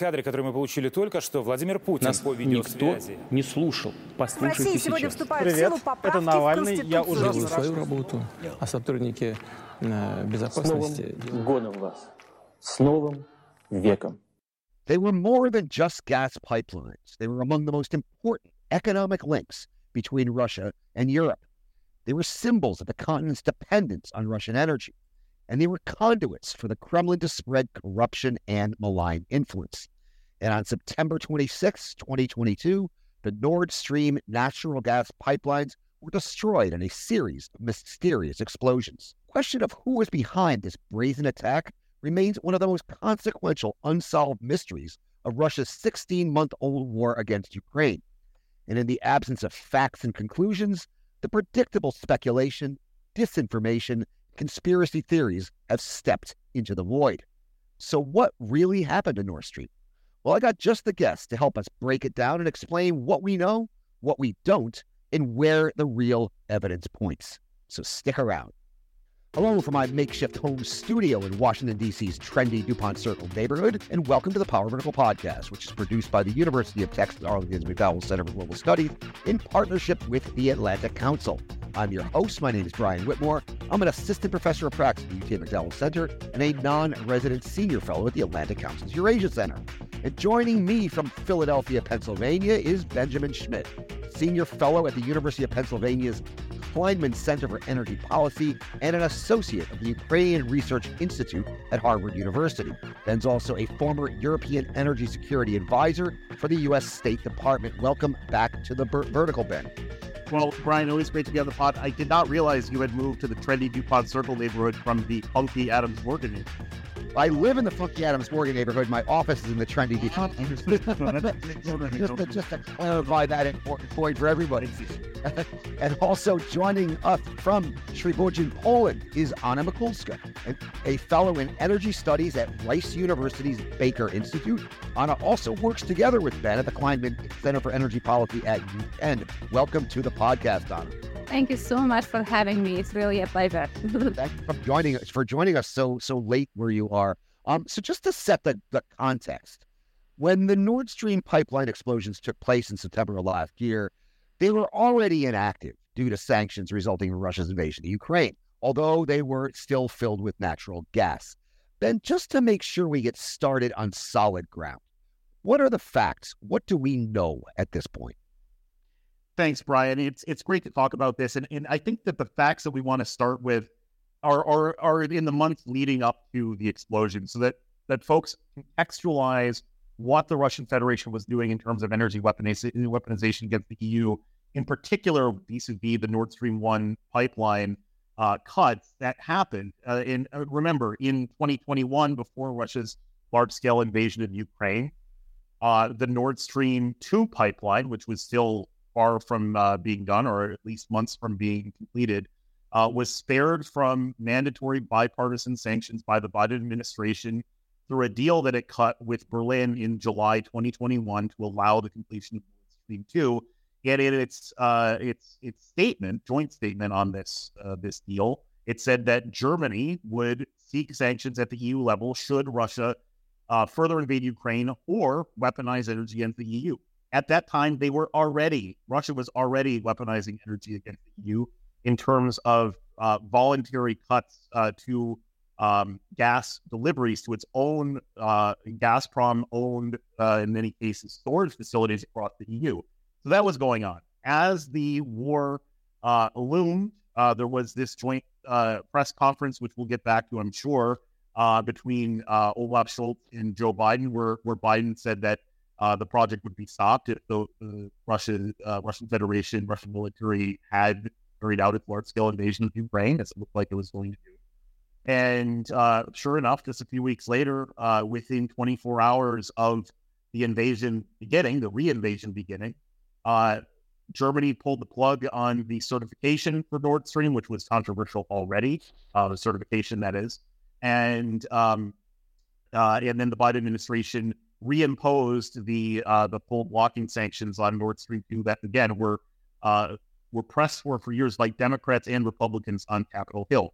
Кадры, которые мы получили только что, Владимир Путин Нас по видеосвязи. никто не слушал. В Послушайте России сегодня сейчас. вступают Привет, в силу поправки это Навальный, в я уже Делаю свою работу, а сотрудники э, безопасности делают годом вас. С Новым веком. They were more than just gas pipelines. They were among the most important economic links between Russia and Europe. They were symbols of the continent's dependence on Russian energy, and they were conduits for the Kremlin to spread corruption and malign influence. And on September 26, 2022, the Nord Stream natural gas pipelines were destroyed in a series of mysterious explosions. Question of who was behind this brazen attack remains one of the most consequential unsolved mysteries of Russia's 16 month old war against Ukraine. And in the absence of facts and conclusions, the predictable speculation, disinformation, conspiracy theories have stepped into the void. So, what really happened to Nord Stream? Well, I got just the guests to help us break it down and explain what we know, what we don't, and where the real evidence points. So, stick around. Hello from my makeshift home studio in Washington, D.C.'s trendy DuPont Circle neighborhood, and welcome to the Power Vertical Podcast, which is produced by the University of Texas Arlington's McDowell Center for Global Studies in partnership with the Atlantic Council. I'm your host. My name is Brian Whitmore. I'm an assistant professor of practice at the UT McDowell Center and a non resident senior fellow at the Atlantic Council's Eurasia Center. And joining me from Philadelphia, Pennsylvania is Benjamin Schmitt, senior fellow at the University of Pennsylvania's Kleinman Center for Energy Policy and an of the Ukrainian Research Institute at Harvard University. Ben's also a former European Energy Security Advisor for the U.S. State Department. Welcome back to the Ver- Vertical, Ben. Well, Brian, always great to be on the pod. I did not realize you had moved to the trendy DuPont Circle neighborhood from the funky Adams Morgan. I live in the funky Adams Morgan neighborhood. My office is in the trendy DuPont. just, to, just to clarify that important point for everybody. and also joining us from Tribojin, Poland is Anna Mikulska, a fellow in energy studies at Rice University's Baker Institute. Anna also works together with Ben at the Kleinman Center for Energy Policy at UPenn. Welcome to the podcast, Anna. Thank you so much for having me. It's really a pleasure. Thank you for joining us for joining us so so late where you are. Um, so just to set the, the context, when the Nord Stream pipeline explosions took place in September of last year, they were already inactive due to sanctions resulting from Russia's invasion of Ukraine, although they were still filled with natural gas. Then, just to make sure we get started on solid ground, what are the facts? What do we know at this point? Thanks, Brian. It's it's great to talk about this, and and I think that the facts that we want to start with are are are in the months leading up to the explosion, so that that folks contextualize what the Russian Federation was doing in terms of energy weaponiz- weaponization against the EU, in particular vis-a-vis the Nord Stream one pipeline uh, cuts that happened. Uh, in uh, remember in 2021, before Russia's large-scale invasion of Ukraine, uh, the Nord Stream two pipeline, which was still far from uh, being done, or at least months from being completed, uh, was spared from mandatory bipartisan sanctions by the Biden administration through a deal that it cut with Berlin in July 2021 to allow the completion of Stream 2. And in its uh, its its statement, joint statement on this uh, this deal, it said that Germany would seek sanctions at the EU level should Russia uh, further invade Ukraine or weaponize energy against the EU. At that time, they were already Russia was already weaponizing energy against the EU in terms of uh, voluntary cuts uh, to um, gas deliveries to its own uh, Gazprom owned, uh, in many cases, storage facilities across the EU. So that was going on. As the war uh, loomed, uh, there was this joint press conference, which we'll get back to, I'm sure, between Olaf Scholz and Joe Biden, where, where Biden said that uh, the project would be stopped if the, the Russian uh, Russian Federation, Russian military had carried out its large scale invasion of Ukraine, as it looked like it was going to do. And uh, sure enough, just a few weeks later, uh, within 24 hours of the invasion beginning, the re-invasion beginning, uh, Germany pulled the plug on the certification for Nord Stream, which was controversial already, uh, the certification that is, and um, uh, and then the Biden administration reimposed the uh, the full blocking sanctions on Nord Stream two that again were uh, were pressed for for years by Democrats and Republicans on Capitol Hill.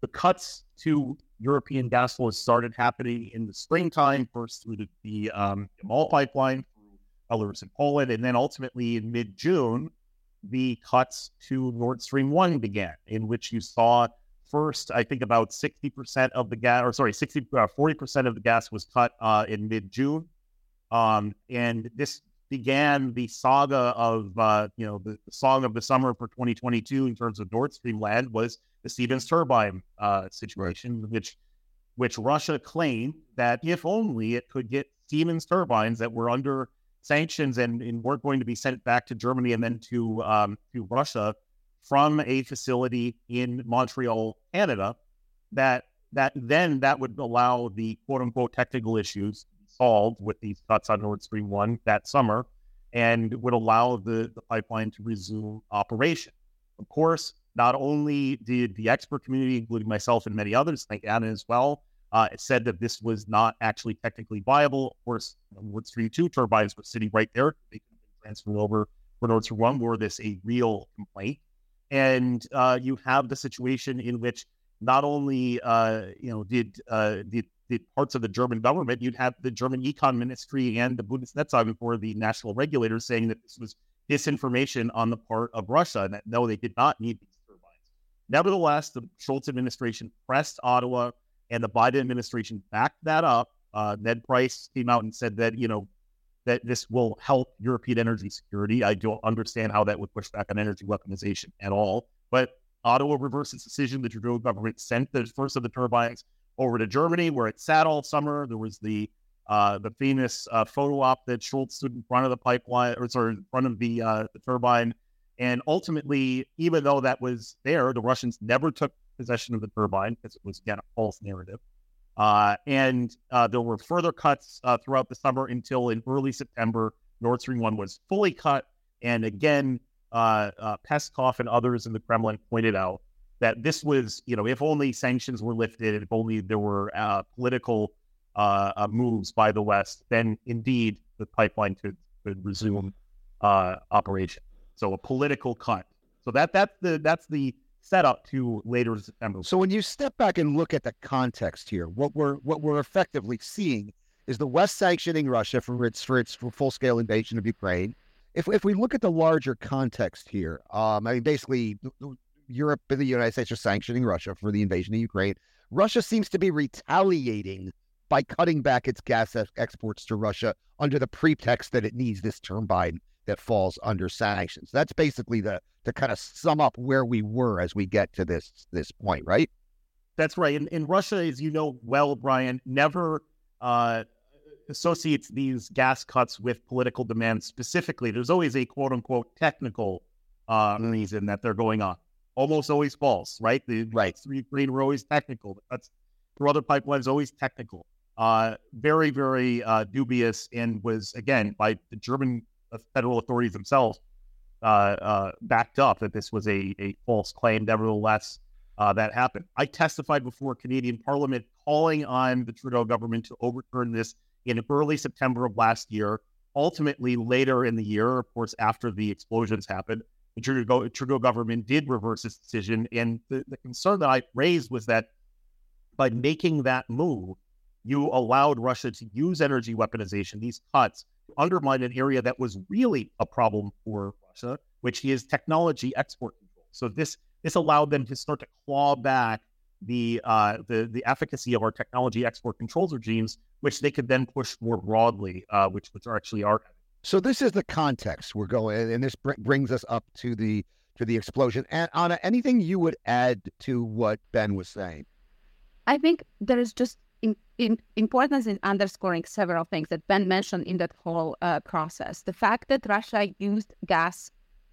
the cuts to European gas flows started happening in the springtime, first through the, the um, Yamal pipeline through Belarus and Poland, and then ultimately in mid June, the cuts to Nord Stream 1 began, in which you saw first, I think about 60% of the gas, or sorry, 60, uh, 40% of the gas was cut uh, in mid June. Um, and this began the saga of, uh, you know, the, the, song of the summer for 2022 in terms of Nord Stream land was the Siemens turbine uh, situation, right. which which Russia claimed that if only it could get Siemens turbines that were under sanctions and, and weren't going to be sent back to Germany and then to um, to Russia from a facility in Montreal, Canada, that that then that would allow the quote unquote technical issues solved with these cuts on Nord Stream one that summer, and would allow the, the pipeline to resume operation. Of course, not only did the expert community, including myself and many others, think Anna as well, uh, said that this was not actually technically viable. Of course, Nord Stream 2 turbines were sitting right there. They could have been transferred over for Nord Stream 1 were this a real complaint. And uh, you have the situation in which not only uh, you know did, uh, did parts of the German government, you'd have the German econ ministry and the Bundesnetzagentur, for the national regulators, saying that this was disinformation on the part of Russia, and that no, they did not need these turbines. Nevertheless, the Scholz administration pressed Ottawa and the Biden administration backed that up. Uh, Ned Price came out and said that, you know, that this will help European energy security. I don't understand how that would push back on energy weaponization at all. But Ottawa reversed its decision. The Trudeau government sent the first of the turbines over to Germany, where it sat all summer. There was the uh, the famous uh, photo op that Scholz stood in front of the pipeline, or sorry, in front of the uh, the turbine. And ultimately, even though that was there, the Russians never took possession of the turbine because it was, again, a false narrative. Uh, and uh, there were further cuts uh, throughout the summer until in early September, Nord Stream 1 was fully cut. And again, uh, uh, Peskov and others in the Kremlin pointed out that this was, you know, if only sanctions were lifted, if only there were uh, political moves by the West, then indeed the pipeline could, could resume operation. So a political cut. So that that's the that's the setup to later September. So when you step back and look at the context here, what we're what we're effectively seeing is the West sanctioning Russia for its for its full scale invasion of Ukraine. If if we look at the larger context here, um, I mean basically Europe and the United States are sanctioning Russia for the invasion of Ukraine. Russia seems to be retaliating by cutting back its gas exports to Russia under the pretext that it needs this turbine that falls under sanctions. That's basically the to kind of sum up where we were as we get to this this point, right? That's right. And, and Russia, as you know well, Brian, never uh, associates these gas cuts with political demands specifically. There's always a quote unquote technical uh, reason that they're going on. Almost always false, right? The right. three Ukraine were always technical. That's for other pipelines always technical. Uh, very, very uh, dubious, and was again by the German federal authorities themselves uh, uh, backed up that this was a, a false claim. Nevertheless, uh, that happened. I testified before Canadian Parliament calling on the Trudeau government to overturn this in early September of last year. Ultimately, later in the year, of course, after the explosions happened, the Trudeau, Trudeau government did reverse this decision. And the, the concern that I raised was that by making that move, you allowed Russia to use energy weaponization, these cuts, undermine an area that was really a problem for Russia, which is technology export control. So this this allowed them to start to claw back the uh, the the efficacy of our technology export controls regimes, which they could then push more broadly, uh, which which are actually are. So this is the context we're going, and this br- brings us up to the to the explosion. And Anna, anything you would add to what Ben was saying? I think there is just in, in importance in underscoring several things that Ben mentioned in that whole uh, process. The fact that Russia used gas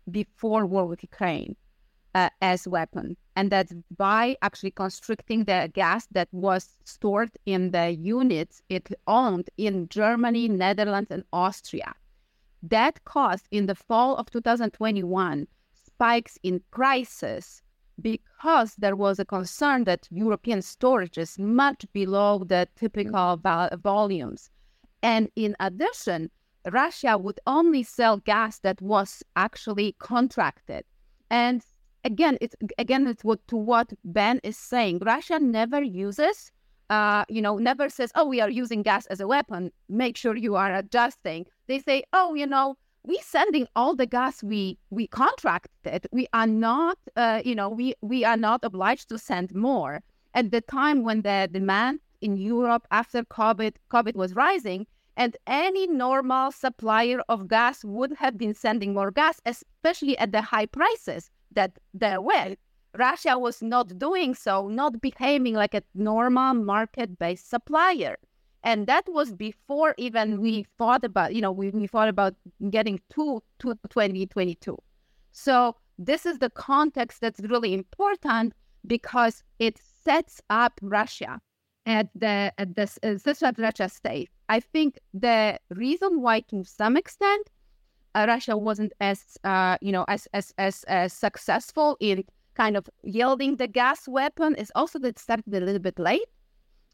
before war with Ukraine uh, as weapon, and that by actually constricting the gas that was stored in the units it owned in Germany, Netherlands, and Austria, that caused in the fall of 2021 spikes in prices because there was a concern that European storage is much below the typical volumes. And in addition, Russia would only sell gas that was actually contracted. And again, it's again it's what to what Ben is saying. Russia never uses, uh, you know, never says, "Oh, we are using gas as a weapon." Make sure you are adjusting. They say, "Oh, you know, we sending all the gas we we contracted. We are not, uh, you know, we we are not obliged to send more." At the time when the demand in Europe after COVID, COVID was rising, and any normal supplier of gas would have been sending more gas, especially at the high prices that there were. Russia was not doing so, not behaving like a normal market based supplier. And that was before even we thought about, you know, we, we thought about getting to, to 2022. So this is the context that's really important because it sets up Russia at the at the uh, Russia state. I think the reason why, to some extent, uh, Russia wasn't as uh, you know as, as as as successful in kind of yielding the gas weapon is also that it started a little bit late.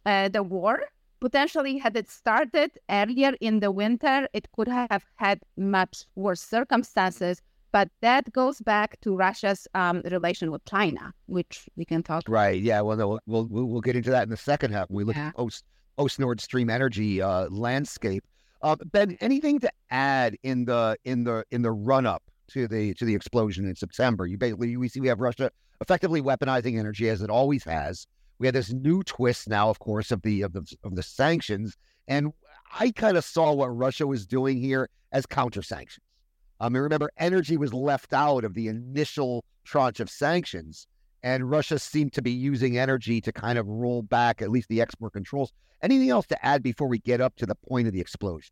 Uh, the war potentially had it started earlier in the winter, it could have had much worse circumstances. But that goes back to Russia's um, relation with China, which we can talk. Right. Yeah. Well, no, we'll we'll, we'll get into that in the second half. We look yeah. at post post Nord Stream energy uh, landscape. Uh, ben, anything to add in the in the in the run up to the to the explosion in September? You basically we see we have Russia effectively weaponizing energy as it always has. We had this new twist now, of course, of the of the of the sanctions, and I kind of saw what Russia was doing here as counter sanctions. Um, and remember, energy was left out of the initial tranche of sanctions, and Russia seemed to be using energy to kind of roll back at least the export controls. Anything else to add before we get up to the point of the explosions?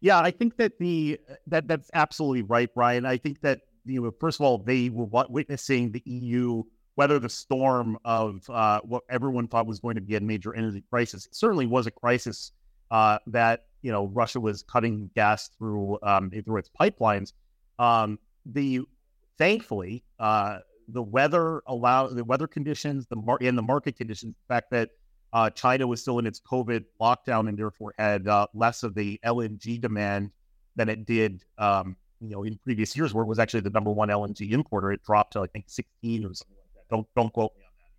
Yeah, I think that the that that's absolutely right, Brian. I think that you know, first of all, they were witnessing the EU weather the storm of uh, what everyone thought was going to be a major energy crisis. It certainly was a crisis uh, that you know Russia was cutting gas through um, through its pipelines. Um, the thankfully uh, the weather allow the weather conditions, the mar- and the market conditions, the fact that uh, China was still in its COVID lockdown and therefore had uh, less of the LNG demand than it did, um, you know, in previous years, where it was actually the number one LNG importer. It dropped to I think 16 or something. Don't don't quote me on that.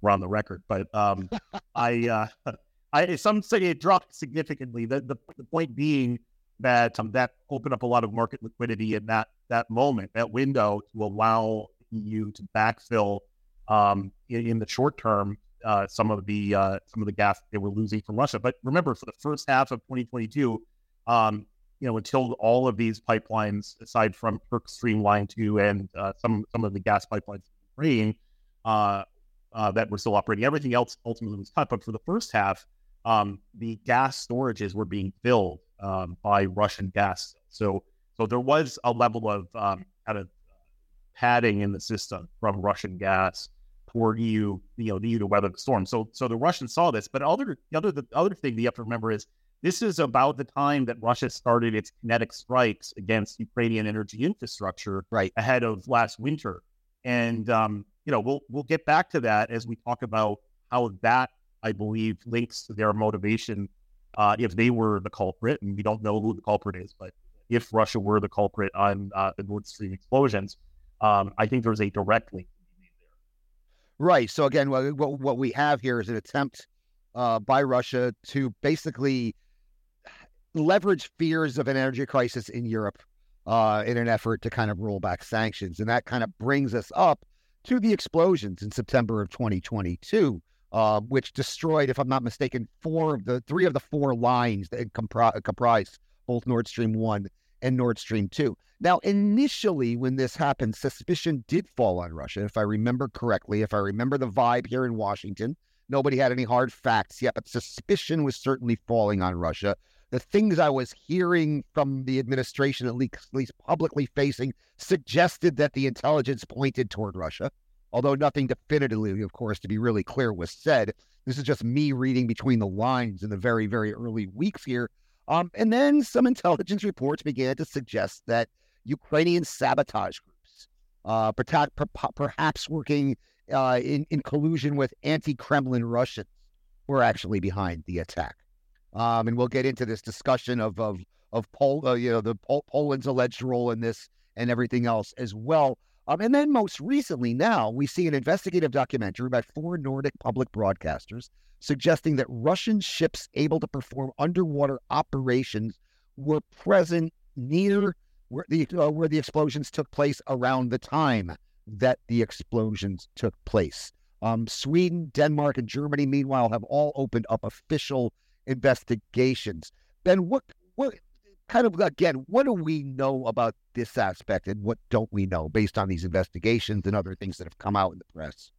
We're on the record, but um, I, uh, I some say it dropped significantly. The the, the point being that um, that opened up a lot of market liquidity in that that moment, that window to allow EU to backfill um, in, in the short term uh, some of the uh, some of the gas they were losing from Russia. But remember, for the first half of 2022, um, you know, until all of these pipelines, aside from Turk Stream Line Two and uh, some some of the gas pipelines in Ukraine uh, uh, that were still operating, everything else ultimately was cut. But for the first half, um, the gas storages were being filled um, by Russian gas. So so there was a level of um, kind of padding in the system from Russian gas for EU, you know, the EU to weather the storm. So, so the Russians saw this. But other, the other, the other thing you have to remember is this is about the time that Russia started its kinetic strikes against Ukrainian energy infrastructure, right ahead of last winter. And um, you know, we'll we'll get back to that as we talk about how that, I believe, links to their motivation. Uh, if they were the culprit, and we don't know who the culprit is, but if Russia were the culprit on uh, the Nord Stream explosions, um, I think there's a direct link Right. So again, what, what we have here is an attempt uh, by Russia to basically leverage fears of an energy crisis in Europe uh, in an effort to kind of roll back sanctions, and that kind of brings us up to the explosions in September of 2022, uh, which destroyed, if I'm not mistaken, four of the three of the four lines that compri- comprise both Nord Stream one and Nord Stream two. Now, initially, when this happened, suspicion did fall on Russia, if I remember correctly. If I remember the vibe here in Washington, nobody had any hard facts yet, but suspicion was certainly falling on Russia. The things I was hearing from the administration, at least, at least publicly facing, suggested that the intelligence pointed toward Russia, although nothing definitively, of course, to be really clear, was said. This is just me reading between the lines in the very, very early weeks here. Um, and then some intelligence reports began to suggest that Ukrainian sabotage groups, uh, perhaps working uh, in, in collusion with anti Kremlin Russians, were actually behind the attack. Um, and we'll get into this discussion of of of Pol- uh, you know the Pol- Poland's alleged role in this and everything else as well. Um, and then most recently, now we see an investigative documentary by four Nordic public broadcasters suggesting that Russian ships able to perform underwater operations were present near where the uh, where the explosions took place around the time that the explosions took place. Um, Sweden, Denmark, and Germany, meanwhile, have all opened up official investigations. Ben, what what kind of again, what do we know about this aspect, and what don't we know based on these investigations and other things that have come out in the press?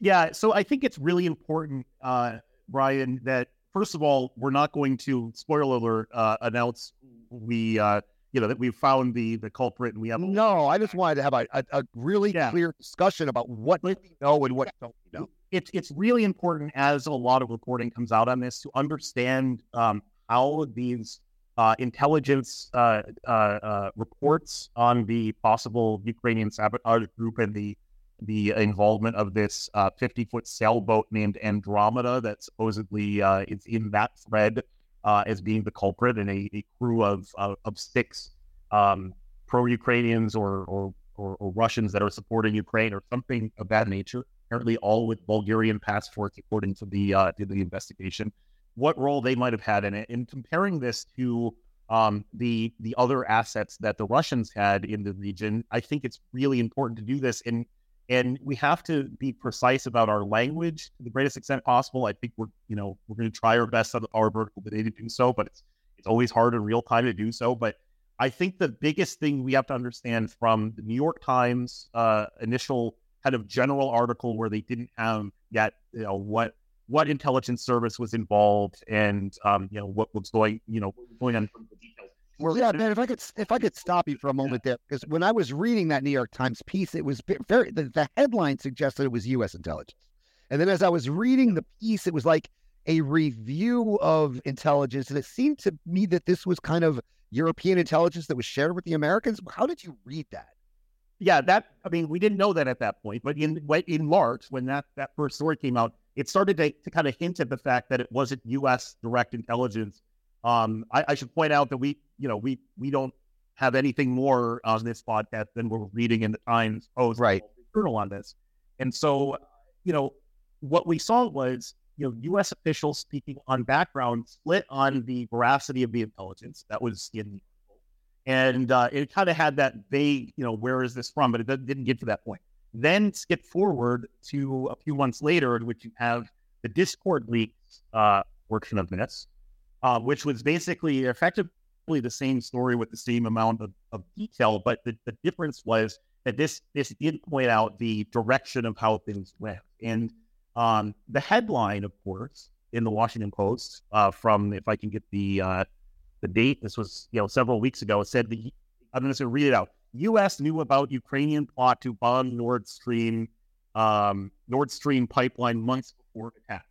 Yeah, so I think it's really important, uh, Brian, that first of all, we're not going to spoiler alert uh, announce we uh, you know that we've found the the culprit and we have no. I just wanted to have a, a, a really yeah. clear discussion about what we know and what don't we know. It's it's really important as a lot of reporting comes out on this to understand um, how these uh, intelligence uh, uh, uh reports on the possible Ukrainian sabotage group and the the involvement of this 50 uh, foot sailboat named Andromeda that supposedly uh, is in that thread as being the culprit and a, a crew of, of, of six um, pro Ukrainians or, or, or, Russians that are supporting Ukraine or something of that nature, apparently all with Bulgarian passports, according to the, uh, to the investigation, what role they might have had in it. And comparing this to um, the the other assets that the Russians had in the region, I think it's really important to do this in and we have to be precise about our language to the greatest extent possible. I think we're, you know, we're going to try our best on power vertical today to do so, but it's it's always hard in real time to do so. But I think the biggest thing we have to understand from the New York Times uh, initial kind of general article where they didn't have yet, you know, what what intelligence service was involved and um, you know what was going, you know, going on from the details well, yeah, man. If I could, if I could stop you for a moment there, because when I was reading that New York Times piece, it was very the, the headline suggested it was U.S. intelligence, and then as I was reading the piece, it was like a review of intelligence, and it seemed to me that this was kind of European intelligence that was shared with the Americans. How did you read that? Yeah, that I mean, we didn't know that at that point, but in in March when that that first story came out, it started to, to kind of hint at the fact that it wasn't U.S. direct intelligence um, I, I, should point out that we, you know, we we don't have anything more on this podcast than we're reading in the Times Post right. Journal on this, and so, you know, what we saw was, you know, U.S. officials speaking on background split on the veracity of the intelligence that was in and uh, it kind of had that vague, you know, where is this from? But it didn't get to that point. Then skip forward to a few months later, in which you have the Discord leaks uh, portion of this, uh, which was basically effectively the same story with the same amount of, of detail. But the, the difference was that this this did point out the direction of how things went. And um, the headline, of course, in the Washington Post uh, from if I can get the uh, the date, this was you know several weeks ago. It said the I'm just going to read it out. U.S. knew about Ukrainian plot to bomb Nord Stream um, Nord Stream pipeline months before attack.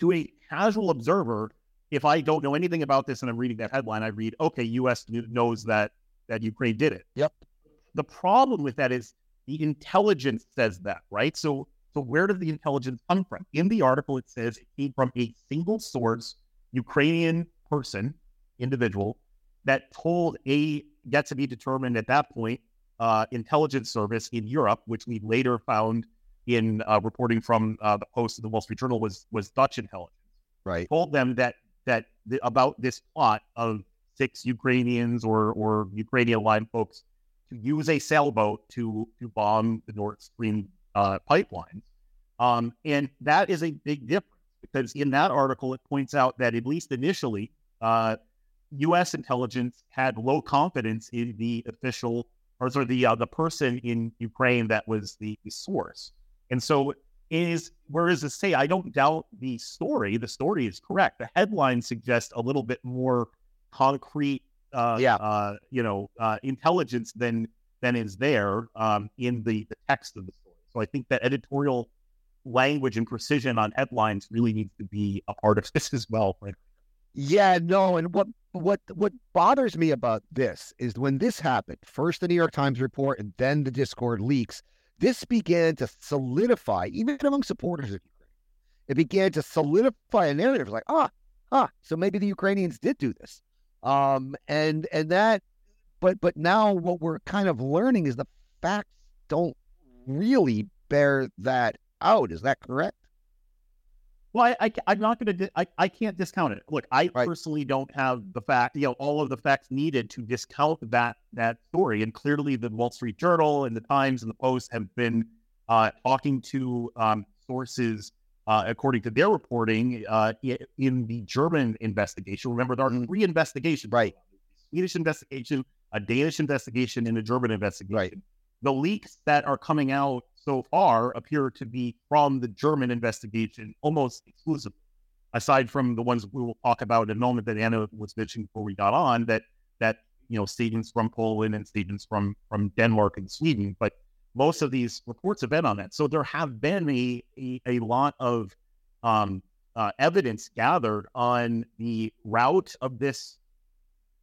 To a casual observer, if I don't know anything about this and I'm reading that headline, I read, okay, U.S. knows that that Ukraine did it. Yep. The problem with that is the intelligence says that, right? So, so where does the intelligence come from? In the article, it says it came from a single source, Ukrainian person, individual, that told a yet to be determined at that point uh, intelligence service in Europe, which we later found in uh, reporting from uh, the Post and the Wall Street Journal was was Dutch intelligence. Right. Told them that that the, about this plot of six Ukrainians or or Ukrainian line folks to use a sailboat to to bomb the Nord Stream uh, pipelines. Um, and that is a big difference because in that article it points out that at least initially, uh, U.S. intelligence had low confidence in the official or sorry the uh, the person in Ukraine that was the, the source, and so is whereas to say I don't doubt the story. The story is correct. The headline suggests a little bit more concrete, uh, yeah, uh, you know, uh, intelligence than than is there um, in the the text of the story. So I think that editorial language and precision on headlines really needs to be a part of this as well. Right? Yeah, no, and what what what bothers me about this is when this happened, first the New York Times report and then the Discord leaks this began to solidify, even among supporters of Ukraine, it began to solidify a narrative like, ah, ah, so maybe the Ukrainians did do this. Um, and and that, but but now what we're kind of learning is the facts don't really bear that out. Is that correct? Well, I, I, am not going to, I, I can't discount it. Look, I Right. personally don't have the fact, you know, all of the facts needed to discount that that story. And clearly, the Wall Street Journal and the Times and the Post have been uh, talking to um, sources, uh, according to their reporting, uh, in the German investigation. Remember, there are Mhm. three investigations: Right. Swedish investigation, a Danish investigation, and a German investigation. Right. The leaks that are coming out so far appear to be from the German investigation almost exclusively, aside from the ones we will talk about in a moment that Anna was mentioning before we got on, that that you know statements from Poland and statements from from Denmark and Sweden. But most of these reports have been on that. So there have been a a, a lot of um, uh, evidence gathered on the route of this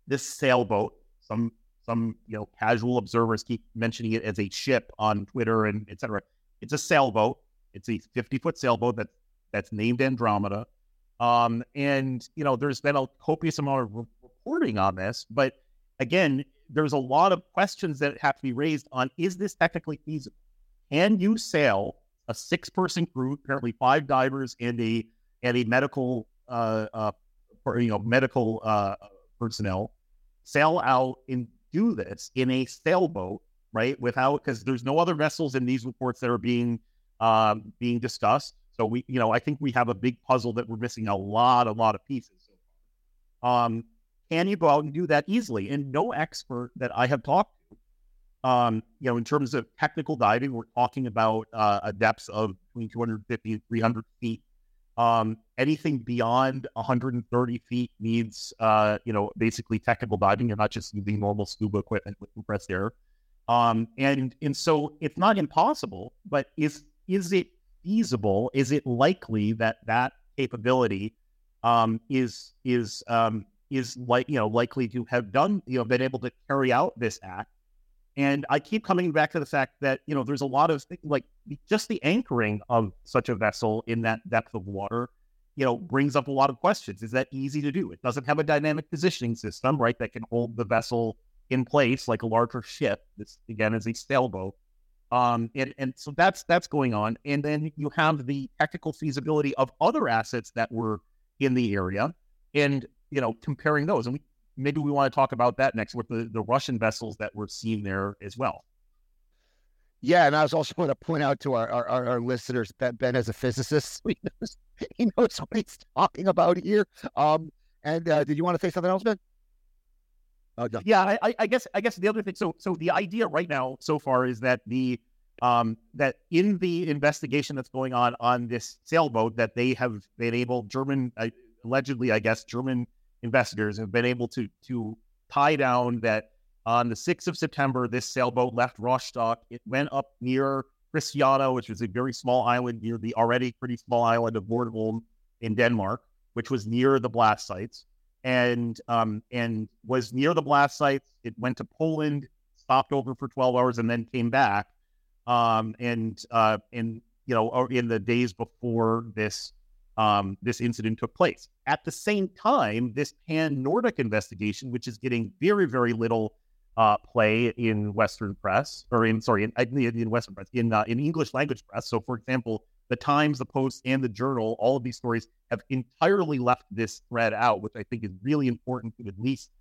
this sailboat. Some some you know casual observers keep mentioning it as a ship on Twitter and et cetera. It's a sailboat. It's a 50 foot sailboat that that's named Andromeda. Um, and you know, there's been a copious amount of re- reporting on this, but again, there's a lot of questions that have to be raised on is this technically feasible? Can you sail a six person crew, apparently five divers and a and a medical uh, uh you know medical uh personnel sail out and do this in a sailboat, right? Without because there's no other vessels in these reports that are being um, being discussed. So we, you know, I think we have a big puzzle that we're missing a lot, a lot of pieces. Um, can you go out and do that easily? And no expert that I have talked to, um, you know, in terms of technical diving, we're talking about uh, a depth of between 250 and 300 feet. Um, anything beyond 130 feet needs, uh, you know, basically technical diving. You're not just using normal scuba equipment with compressed air. Um, and and so it's not impossible, but is is it feasible? Is it likely that that capability um, is is um, is like you know likely to have done you know been able to carry out this act? And I keep coming back to the fact that you know there's a lot of like just the anchoring of such a vessel in that depth of water, you know, brings up a lot of questions. Is that easy to do? It doesn't have a dynamic positioning system, right? That can hold the vessel in place like a larger ship. This again is a sailboat. Um, and, and so that's that's going on. And then you have the technical feasibility of other assets that were in the area, and you know comparing those. And we, maybe we want to talk about that next with the, the Russian vessels that were seen there as well. Yeah, and I was also want to point out to our, our, our listeners that Ben is a physicist. He knows, he knows what he's talking about here. Um, and uh, did you want to say something else, Ben? Oh, no. Yeah, I- I, I guess I guess the other thing. So so the idea right now so far is that the um that in the investigation that's going on on this sailboat that they have been able German uh, allegedly I guess German investigators have been able to to tie down that on the 6th of September this sailboat left Rostock it went up near Christiana which is a very small island near the already pretty small island of Bornholm in Denmark which was near the blast sites and um, and was near the blast sites. It went to Poland, stopped over for 12 hours, and then came back. Um, and uh, and you know, in the days before this um, this incident took place. At the same time, this Pan Nordic investigation, which is getting very very little uh, play in Western press, or in sorry, in, in Western press, in uh, in English language press. So, for example, the Times, the Post, and the Journal, all of these stories have entirely left this thread out, which I think is really important to at least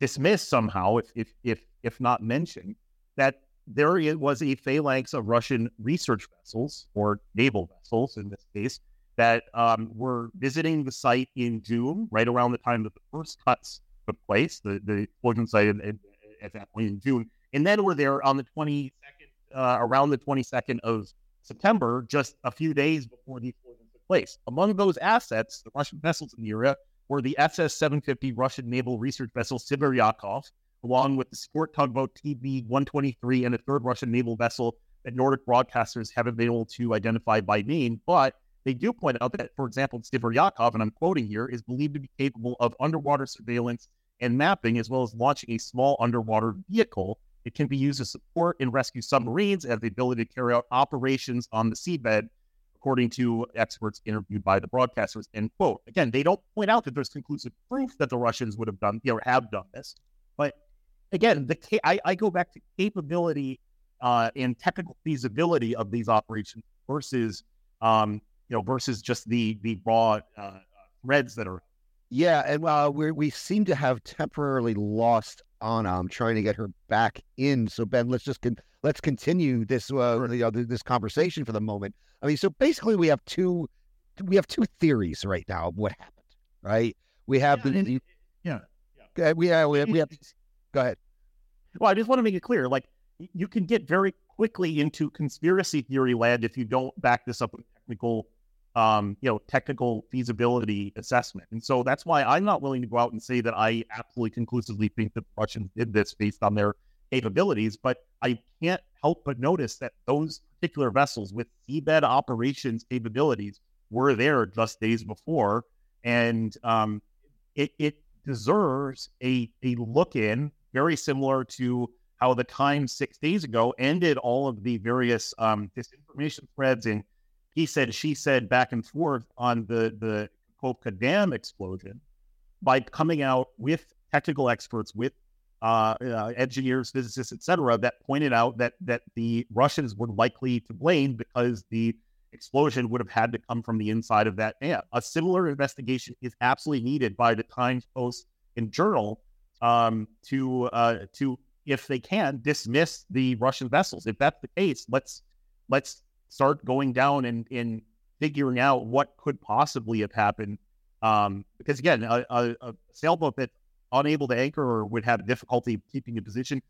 dismiss somehow, if if if if not mention, that there was a phalanx of Russian research vessels or naval vessels in this case that um, were visiting the site in June, right around the time that the first cuts took place, the the explosion site in- at that point in June, and then were there on the twenty second, uh, around the twenty second of September, just a few days before the explosion took place. Among those assets, the Russian vessels in the area were the SS 750 Russian naval research vessel Sibiryakov, along with the sport tugboat TB 123 and a third Russian naval vessel that Nordic broadcasters haven't been able to identify by name. But they do point out that, for example, Sibiryakov, and I'm quoting here, is believed to be capable of underwater surveillance and mapping, as well as launching a small underwater vehicle it can be used to support and rescue submarines and the ability to carry out operations on the seabed, according to experts interviewed by the broadcasters. End quote. Again, they don't point out that there's conclusive proof that the Russians would have done, know, have done this. But again, the I, I go back to capability uh, and technical feasibility of these operations versus um, you know versus just the the raw uh, threads that are. Yeah, and uh, we we seem to have temporarily lost Anna. I'm trying to get her back in. So Ben, let's just con- let's continue this uh, you know, this conversation for the moment. I mean, so basically, we have two we have two theories right now of what happened. Right? We have Yeah, the, the yeah, uh, we have, we have we have. Go ahead. Well, I just want to make it clear, like you can get very quickly into conspiracy theory land if you don't back this up with technical, um, you know, technical feasibility assessment. And so that's why I'm not willing to go out and say that I absolutely conclusively think that the Russians did this based on their capabilities. But I can't help but notice that those particular vessels with seabed operations capabilities were there just days before, and um, it, it deserves a a look in very similar to how the Times six days ago ended all of the various um, disinformation threads and he said, she said back and forth on the the Kakhovka Dam explosion by coming out with technical experts, with uh, uh, engineers, physicists, etc., that pointed out that that the Russians were likely to blame because the explosion would have had to come from the inside of that dam. A similar investigation is absolutely needed by the Times Post and Journal um, to uh, to if they can dismiss the Russian vessels. If that's the case, let's let's start going down and and figuring out what could possibly have happened. Um, because again, a, a, a sailboat that's unable to anchor or would have difficulty keeping in position,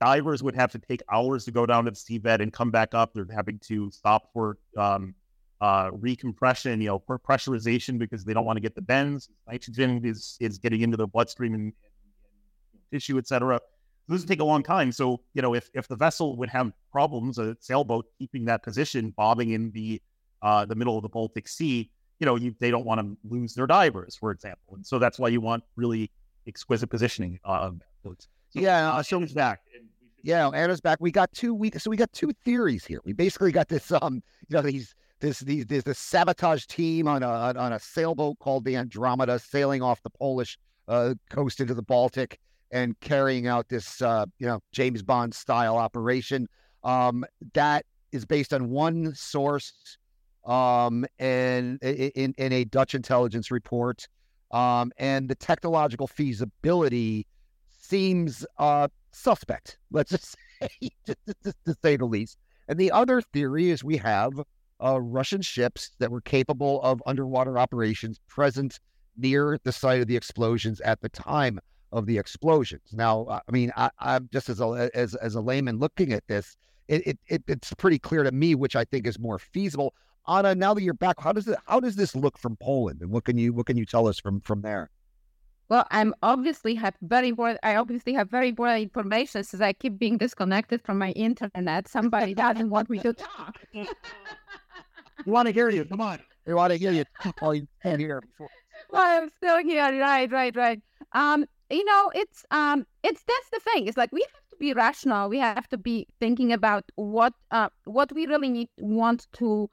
divers would have to take hours to go down to the seabed and come back up. They're having to stop for um, uh, recompression, you know, for pressurization because they don't want to get the bends. Nitrogen is is getting into the bloodstream and, and, and tissue, et cetera. This would take a long time. So, you know, if if the vessel would have problems, a sailboat keeping that position, bobbing in the uh, the middle of the Baltic Sea, you know, you, they don't want to lose their divers, for example, and so that's why you want really exquisite positioning uh, of boats. So, Yeah, uh, so- back. and we should- Yeah, Anna's back. We got two we so we got two theories here. We basically got this um, you know, these this these this, this sabotage team on a on- on a sailboat called the Andromeda sailing off the Polish uh, coast into the Baltic and carrying out this uh, you know, James Bond style operation. Um, that is based on one source um and in in a Dutch intelligence report. Um, and the technological feasibility seems uh suspect. Let's just say, just, just, to say the least. And the other theory is we have uh, Russian ships that were capable of underwater operations present near the site of the explosions at the time of the explosions. Now, I mean, I, I'm just as a as as a layman looking at this, it, it, it it's pretty clear to me which I think is more feasible. Anna, now that you're back, how does it how does this look from Poland, and what can you what can you tell us from from there? Well, I'm obviously have very important. I obviously have very important information since I keep being disconnected from my internet. Somebody doesn't want me to talk. We want to hear you. Come on. We want to hear you. Oh, you can't hear before. well, I'm still here. Right, right, right. Um, you know, it's um, it's that's the thing. It's like we have to be rational. We have to be thinking about what uh, what we really need want to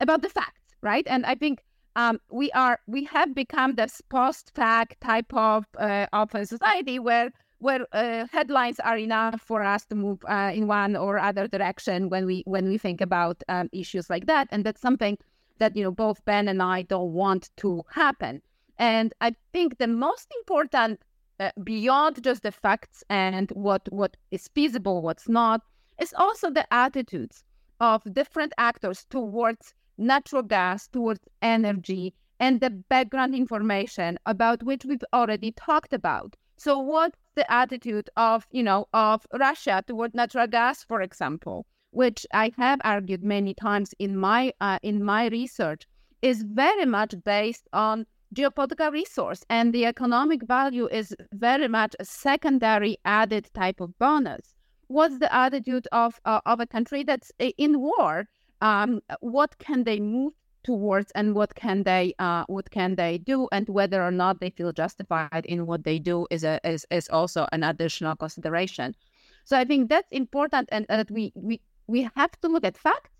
about the facts, right? And I think um, we are we have become this post-fact type of uh, of a society where where uh, headlines are enough for us to move uh, in one or other direction when we when we think about um, issues like that, and that's something that you know both Ben and I don't want to happen. And I think the most important, uh, beyond just the facts and what what is feasible, what's not, is also the attitudes of different actors towards natural gas, towards energy, and the background information about which we've already talked about. So, what's the attitude of you know of Russia toward natural gas, for example, which I have argued many times in my uh, in my research, is very much based on geopolitical resource, and the economic value is very much a secondary added type of bonus. What's the attitude of uh, of a country that's in war? Um, what can they move towards, and what can they uh, what can they do, and whether or not they feel justified in what they do is a is, is also an additional consideration. So I think that's important, and that we we we have to look at facts.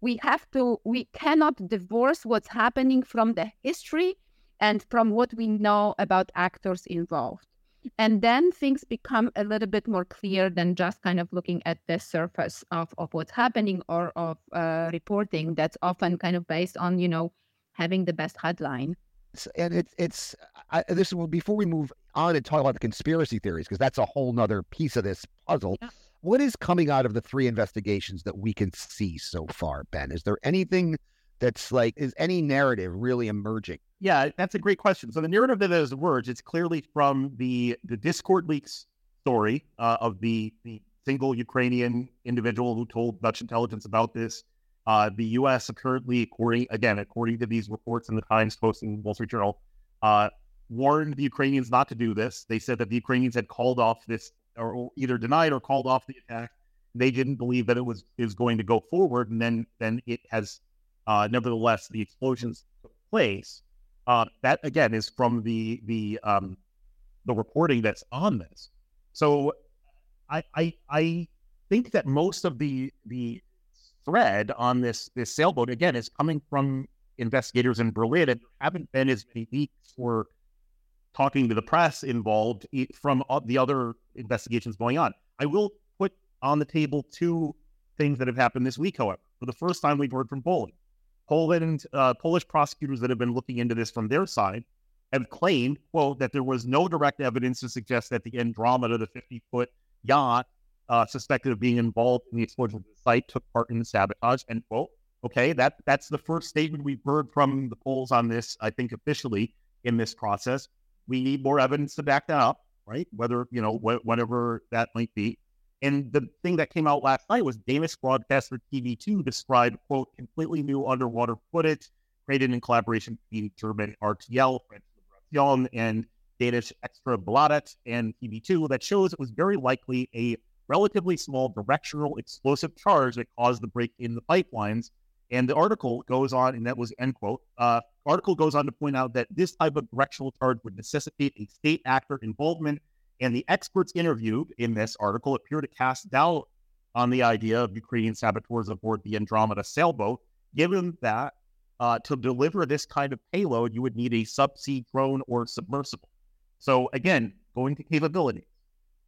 We have to we cannot divorce what's happening from the history and from what we know about actors involved. And then things become a little bit more clear than just kind of looking at the surface of, of what's happening or of uh, reporting that's often kind of based on, you know, having the best headline. And it's, it's, I, this will, before we move on and talk about the conspiracy theories, because that's a whole nother piece of this puzzle. Yeah. What is coming out of the three investigations that we can see so far, Ben? Is there anything that's like, is any narrative really emerging? Yeah, that's a great question. So the narrative that has emerged, it's clearly from the the Discord leaks story uh, of the the single Ukrainian individual who told Dutch intelligence about this. Uh, the U.S. apparently, according again, according to these reports in the Times Post and Wall Street Journal, uh, warned the Ukrainians not to do this. They said that the Ukrainians had called off this, or either denied or called off the attack. They didn't believe that it was is going to go forward, and then then it has. Uh, nevertheless, the explosions took place. Uh, that again is from the the um, the reporting that's on this. So I I I think that most of the the thread on this this sailboat again is coming from investigators in Berlin, and there haven't been as many leaks or talking to the press involved from the other investigations going on. I will put on the table two things that have happened this week, however. For the first time, we've heard from Poland. Poland, uh, Polish prosecutors that have been looking into this from their side have claimed, quote, that there was no direct evidence to suggest that the Andromeda, the 50 foot yacht uh, suspected of being involved in the explosion of the site, took part in the sabotage, end quote. Okay, that that's the first statement we've heard from the Poles on this, I think, officially in this process. We need more evidence to back that up, right? Whether, you know, wh- whatever that might be. And the thing that came out last night was Danish broadcaster TV2 described, quote, completely new underwater footage created in collaboration between German RTL, French Libération, and Danish Ekstra Bladet and TV2 that shows it was very likely a relatively small directional explosive charge that caused the break in the pipelines and the article goes on, and that was end quote. Uh, article goes on to point out that this type of directional charge would necessitate a state actor involvement, and the experts interviewed in this article appear to cast doubt on the idea of Ukrainian saboteurs aboard the Andromeda sailboat, given that uh, to deliver this kind of payload, you would need a subsea drone or submersible. So again, going to capabilities.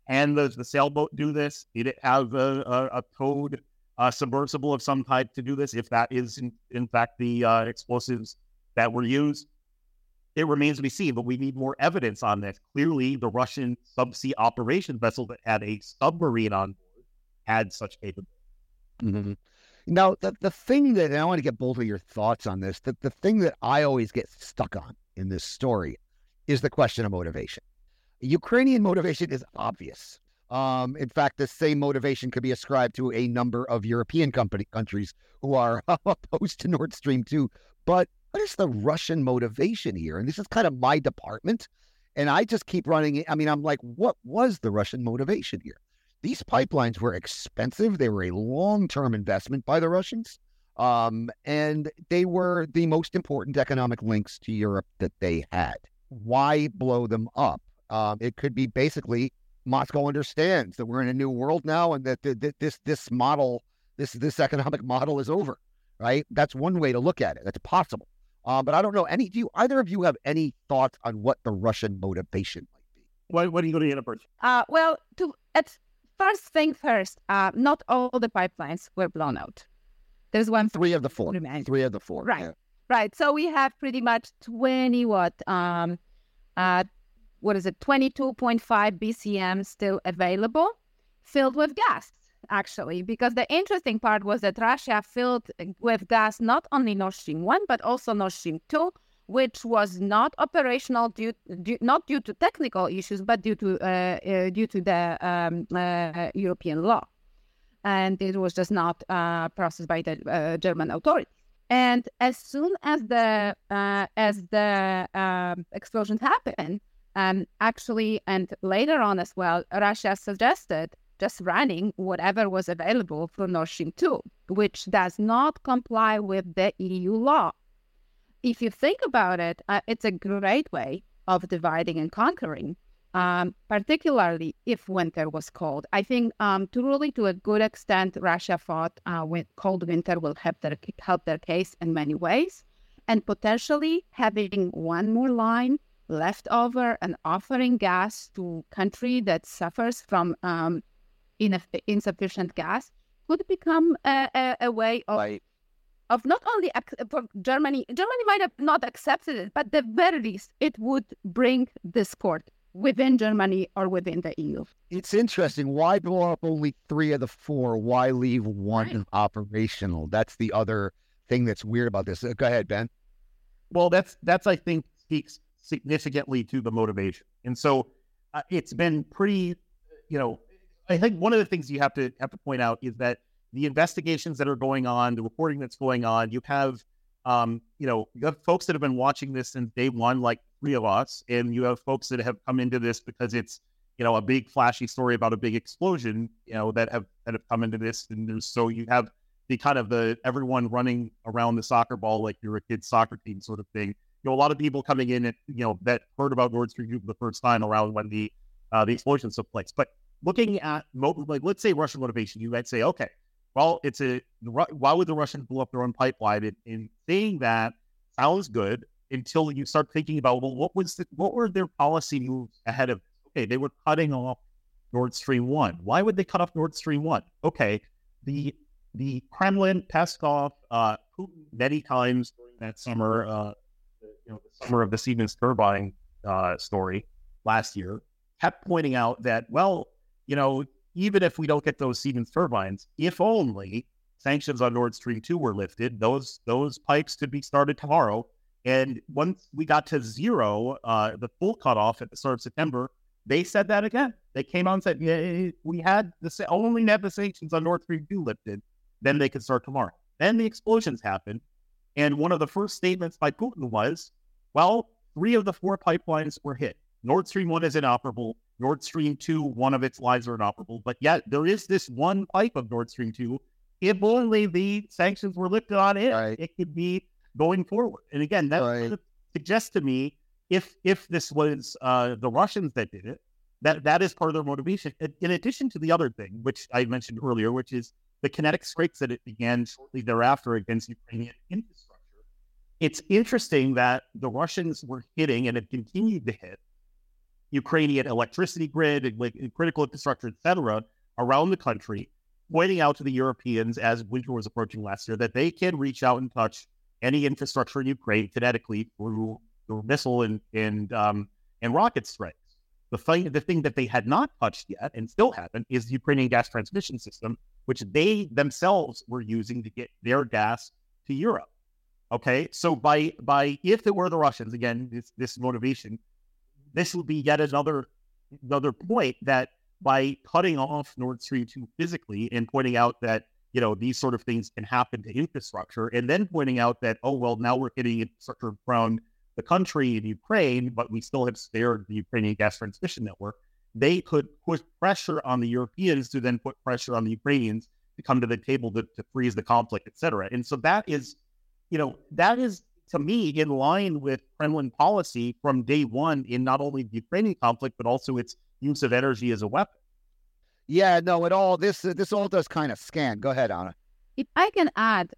And does the sailboat do this? Did it have a, a, a towed uh, submersible of some type to do this, if that is in, in fact the uh, explosives that were used. It remains to be seen, but we need more evidence on this. Clearly, the Russian subsea operation vessel that had a submarine on board had such capability. Mm-hmm. Now, the, the thing that I want to get both of your thoughts on this, that the thing that I always get stuck on in this story is the question of motivation. Ukrainian motivation is obvious. Um, in fact, the same motivation could be ascribed to a number of European company countries who are opposed to Nord Stream 2. But what is the Russian motivation here? And this is kind of my department. And I just keep running. I mean, I'm like, what was the Russian motivation here? These pipelines were expensive. They were a long term investment by the Russians. Um, and they were the most important economic links to Europe that they had. Why blow them up? Um, it could be basically Moscow understands that we're in a new world now, and that, that this this model, this this economic model is over. Right? That's one way to look at it. That's possible. Uh, but I don't know any. Do you, either of you have any thoughts on what the Russian motivation might be? What, what are you going to get first? Uh, well, to at first thing first, uh, not all the pipelines were blown out. There's one. Three of the four. Three of the four. Right. Yeah. Right. So we have pretty much twenty what um, uh, what is it, 22.5 BCM still available, filled with gas, actually. Because the interesting part was that Russia filled with gas not only Nord Stream 1, but also Nord Stream 2, which was not operational due, due not due to technical issues, but due to uh, uh, due to the um, uh, European law, and it was just not uh, processed by the uh, German authorities. And as soon as the uh, as the um, explosion happened, um, actually, and later on as well, Russia suggested just running whatever was available for Nord Stream 2, which does not comply with the EU law. If you think about it, uh, it's a great way of dividing and conquering, um, particularly if winter was cold. I think um, truly, to a good extent, Russia thought uh, with cold winter will help their, help their case in many ways. And potentially having one more line leftover and offering gas to country that suffers from um, ineff- insufficient gas could become a, a, a way of Right. of not only ac- for Germany. Germany might have not accepted it, but the very least, it would bring discord within Germany or within the EU. It's interesting. Why blow up only three of the four? Why leave one Right. operational? That's the other thing that's weird about this. Uh, Go ahead, Ben. Well, that's that's I think speaks significantly to the motivation, and so uh, it's been pretty. You know, I think one of the things you have to have to point out is that the investigations that are going on, the reporting that's going on, you have, um, you know, you have folks that have been watching this since day one, like three of us, and you have folks that have come into this because it's, you know, a big flashy story about a big explosion, you know, that have that have come into this, and so you have the kind of the everyone running around the soccer ball like you're a kid's soccer team sort of thing. You know, a lot of people coming in and you know that heard about Nord Stream 2 for the first time around when the uh, the explosion took place. But looking at like let's say Russian motivation, you might say, okay, well, it's a why would the Russians blow up their own pipeline? And, and saying that sounds good until you start thinking about well, what was the, what were their policy moves ahead of? Okay, they were cutting off Nord Stream one. Why would they cut off Nord Stream one? Okay, the the Kremlin, Peskov, uh, Putin many times during that summer, uh, the, you know, the summer of the Siemens turbine uh, story last year, kept pointing out that, well, you know, even if we don't get those Siemens turbines, if only sanctions on Nord Stream 2 were lifted, those those pipes could be started tomorrow. And once we got to zero, uh, the full cutoff at the start of September, they said that again. They came out and said, yeah, we had the only had the sanctions on Nord Stream 2 lifted then they could start tomorrow. Then the explosions happened. And one of the first statements by Putin was, well, three of the four pipelines were hit. Nord Stream 1 is inoperable. Nord Stream 2, one of its lines are inoperable. But yet there is this one pipe of Nord Stream 2. If only the sanctions were lifted on it, Right. it could be going forward. And again, that Right. sort of suggests to me if if this was uh, the Russians that did it, that that is part of their motivation. In, in addition to the other thing, which I mentioned earlier, which is the kinetic strikes that it began shortly thereafter against Ukrainian infrastructure. It's interesting that the Russians were hitting and have continued to hit Ukrainian electricity grid and critical infrastructure, et cetera, around the country, pointing out to the Europeans as winter was approaching last year that they can reach out and touch any infrastructure in Ukraine kinetically through, through missile and and um, and rocket strikes. The thing, the thing that they had not touched yet and still haven't is the Ukrainian gas transmission system, which they themselves were using to get their gas to Europe. Okay, so by by if it were the Russians again, this this motivation, this will be yet another another point that by cutting off Nord Stream two physically and pointing out that you know these sort of things can happen to infrastructure, and then pointing out that oh well now we're hitting infrastructure around the country in Ukraine, but we still have spared the Ukrainian gas transmission network. They could put pressure on the Europeans to then put pressure on the Ukrainians to come to the table to, to freeze the conflict, et cetera. And so that is, you know, that is to me in line with Kremlin policy from day one in not only the Ukrainian conflict, but also its use of energy as a weapon. Yeah, no, it all this this all does kind of scan. Go ahead, Anna. If I can add,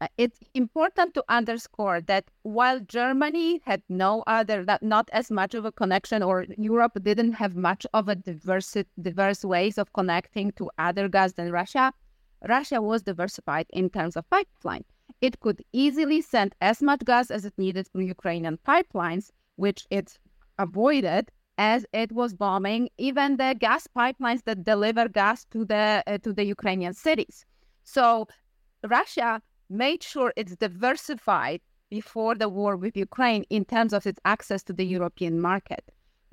uh, it's important to underscore that while Germany had no other, not, not as much of a connection, or Europe didn't have much of a diverse, diverse ways of connecting to other gas than Russia, Russia was diversified in terms of pipeline. It could easily send as much gas as it needed through Ukrainian pipelines, which it avoided as it was bombing even the gas pipelines that deliver gas to the uh, to the Ukrainian cities. So Russia made sure it's diversified before the war with Ukraine in terms of its access to the European market.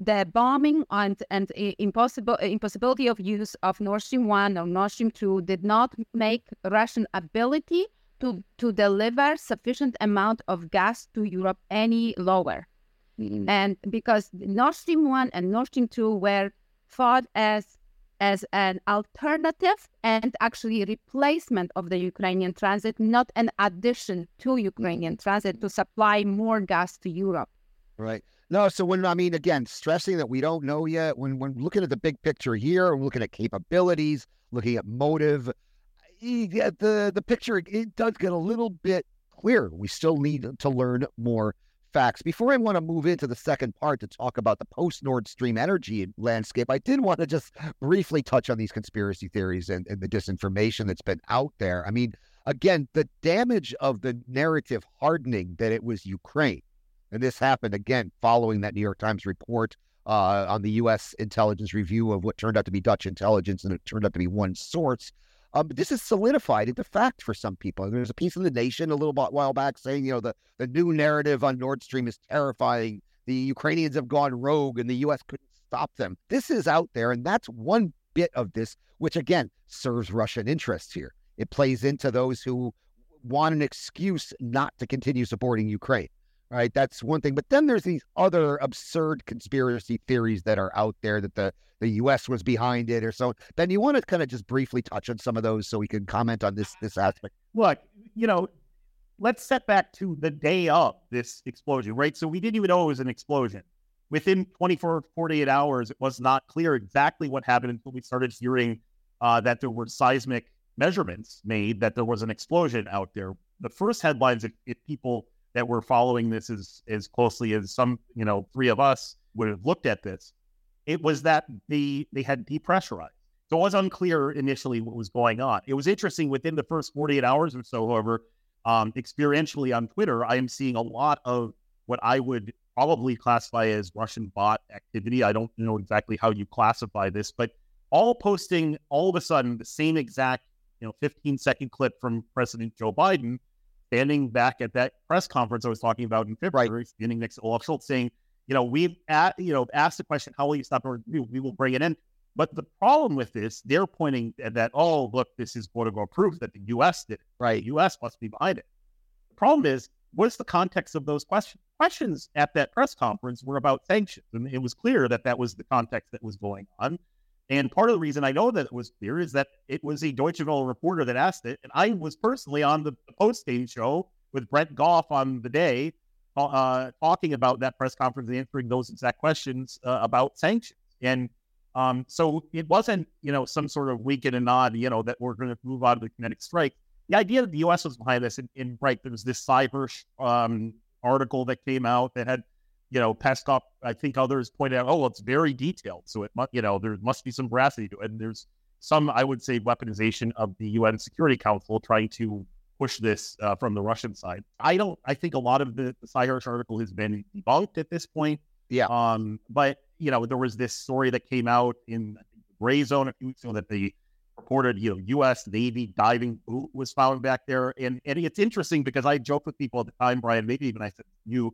The bombing and, and impossible, impossibility of use of Nord Stream 1 or Nord Stream 2 did not make Russian ability to, to deliver sufficient amount of gas to Europe any lower. Mm-hmm. And because Nord Stream 1 and Nord Stream 2 were thought as as an alternative and actually replacement of the Ukrainian transit, not an addition to Ukrainian transit to supply more gas to Europe. Right. No, so when I mean again, stressing that we don't know yet, when when looking at the big picture here, we're looking at capabilities, looking at motive, get the the picture it does get a little bit clearer. We still need to learn more facts. Before I want to move into the second part to talk about the post Nord Stream energy landscape, I did want to just briefly touch on these conspiracy theories and, and the disinformation that's been out there. I mean, again, the damage of the narrative hardening that it was Ukraine. And this happened again following that New York Times report uh, on the U.S. intelligence review of what turned out to be Dutch intelligence, and it turned out to be one source. Um, this is solidified into fact for some people. There's a piece in the Nation a little while back saying, you know, the, the new narrative on Nord Stream is terrifying. The Ukrainians have gone rogue, and the U.S. couldn't stop them. This is out there, and that's one bit of this, which again serves Russian interests here. It plays into those who want an excuse not to continue supporting Ukraine right? That's one thing. But then there's these other absurd conspiracy theories that are out there that the, the U.S. was behind it or so. Then you want to kind of just briefly touch on some of those so we can comment on this this aspect. Look, you know, let's set back to the day of this explosion, right? So we didn't even know it was an explosion. Within 24, 48 hours, it was not clear exactly what happened until we started hearing uh, that there were seismic measurements made that there was an explosion out there. The first headlines, if, if people that were following this as as closely as some, you know, three of us would have looked at this, it was that the they had depressurized. So it was unclear initially what was going on. It was interesting within the first 48 hours or so, however, um, experientially on Twitter, I am seeing a lot of what I would probably classify as Russian bot activity. I don't know exactly how you classify this, but all posting all of a sudden the same exact, you know, 15 second clip from President Joe Biden standing back at that press conference I was talking about in February, right. standing next to Olaf Scholz, saying, you know, we've at, you know asked the question, how will you stop it? We will bring it in. But the problem with this, they're pointing at that, oh, look, this is quote unquote proof that the U.S. did it. Right. The U.S. must be behind it. The problem is, what's the context of those questions? Questions at that press conference were about sanctions. And it was clear that that was the context that was going on. And part of the reason I know that it was clear is that it was a Deutsche Welle reporter that asked it. And I was personally on the post game show with Brent Goff on the day, uh, talking about that press conference and answering those exact questions uh, about sanctions. And um, so it wasn't, you know, some sort of wink and a nod, you know, that we're going to move on to the kinetic strike. The idea that the U.S. was behind this, and, and right, there was this cyber um, article that came out that had you know, Peskov, I think others pointed out, oh, well, it's very detailed. So it must, you know, there must be some veracity to it. And there's some, I would say, weaponization of the UN Security Council trying to push this uh, from the Russian side. I don't, I think a lot of the, the Sy Hersh article has been debunked at this point. Yeah. Um, but, you know, there was this story that came out in the Grayzone a few weeks ago that the reported, you know, U.S. Navy diving boot was found back there. And, and it's interesting because I joked with people at the time, Brian, maybe even I said, you,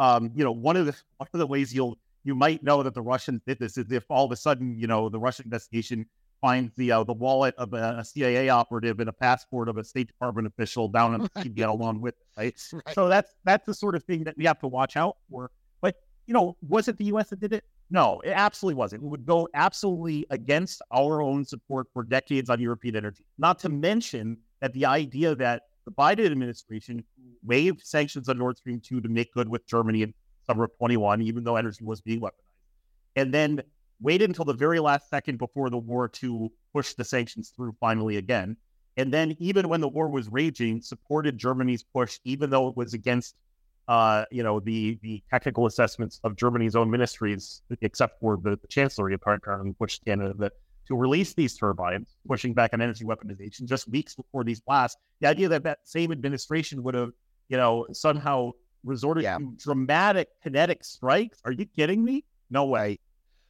um, you know, one of the one of the ways you'll you might know that the Russians did this is if all of a sudden, you know, the Russian investigation finds the uh, the wallet of a, a, CIA operative and a passport of a State Department official down in the get along with it, right? right? So that's that's the sort of thing that we have to watch out for. But you know, was it the U.S. that did it? No, it absolutely wasn't. It would go absolutely against our own support for decades on European energy. Not to mention that the idea that the Biden administration waived sanctions on Nord Stream 2 to make good with Germany in summer of 21, even though energy was being weaponized. And then waited until the very last second before the war to push the sanctions through finally again. And then, even when the war was raging, supported Germany's push, even though it was against, uh, you know, the the technical assessments of Germany's own ministries, except for the, the Chancellery apparently pushed Canada that to release these turbines, pushing back on energy weaponization just weeks before these blasts. The idea that that same administration would have, you know, somehow resorted yeah. to dramatic kinetic strikes. Are you kidding me? No way.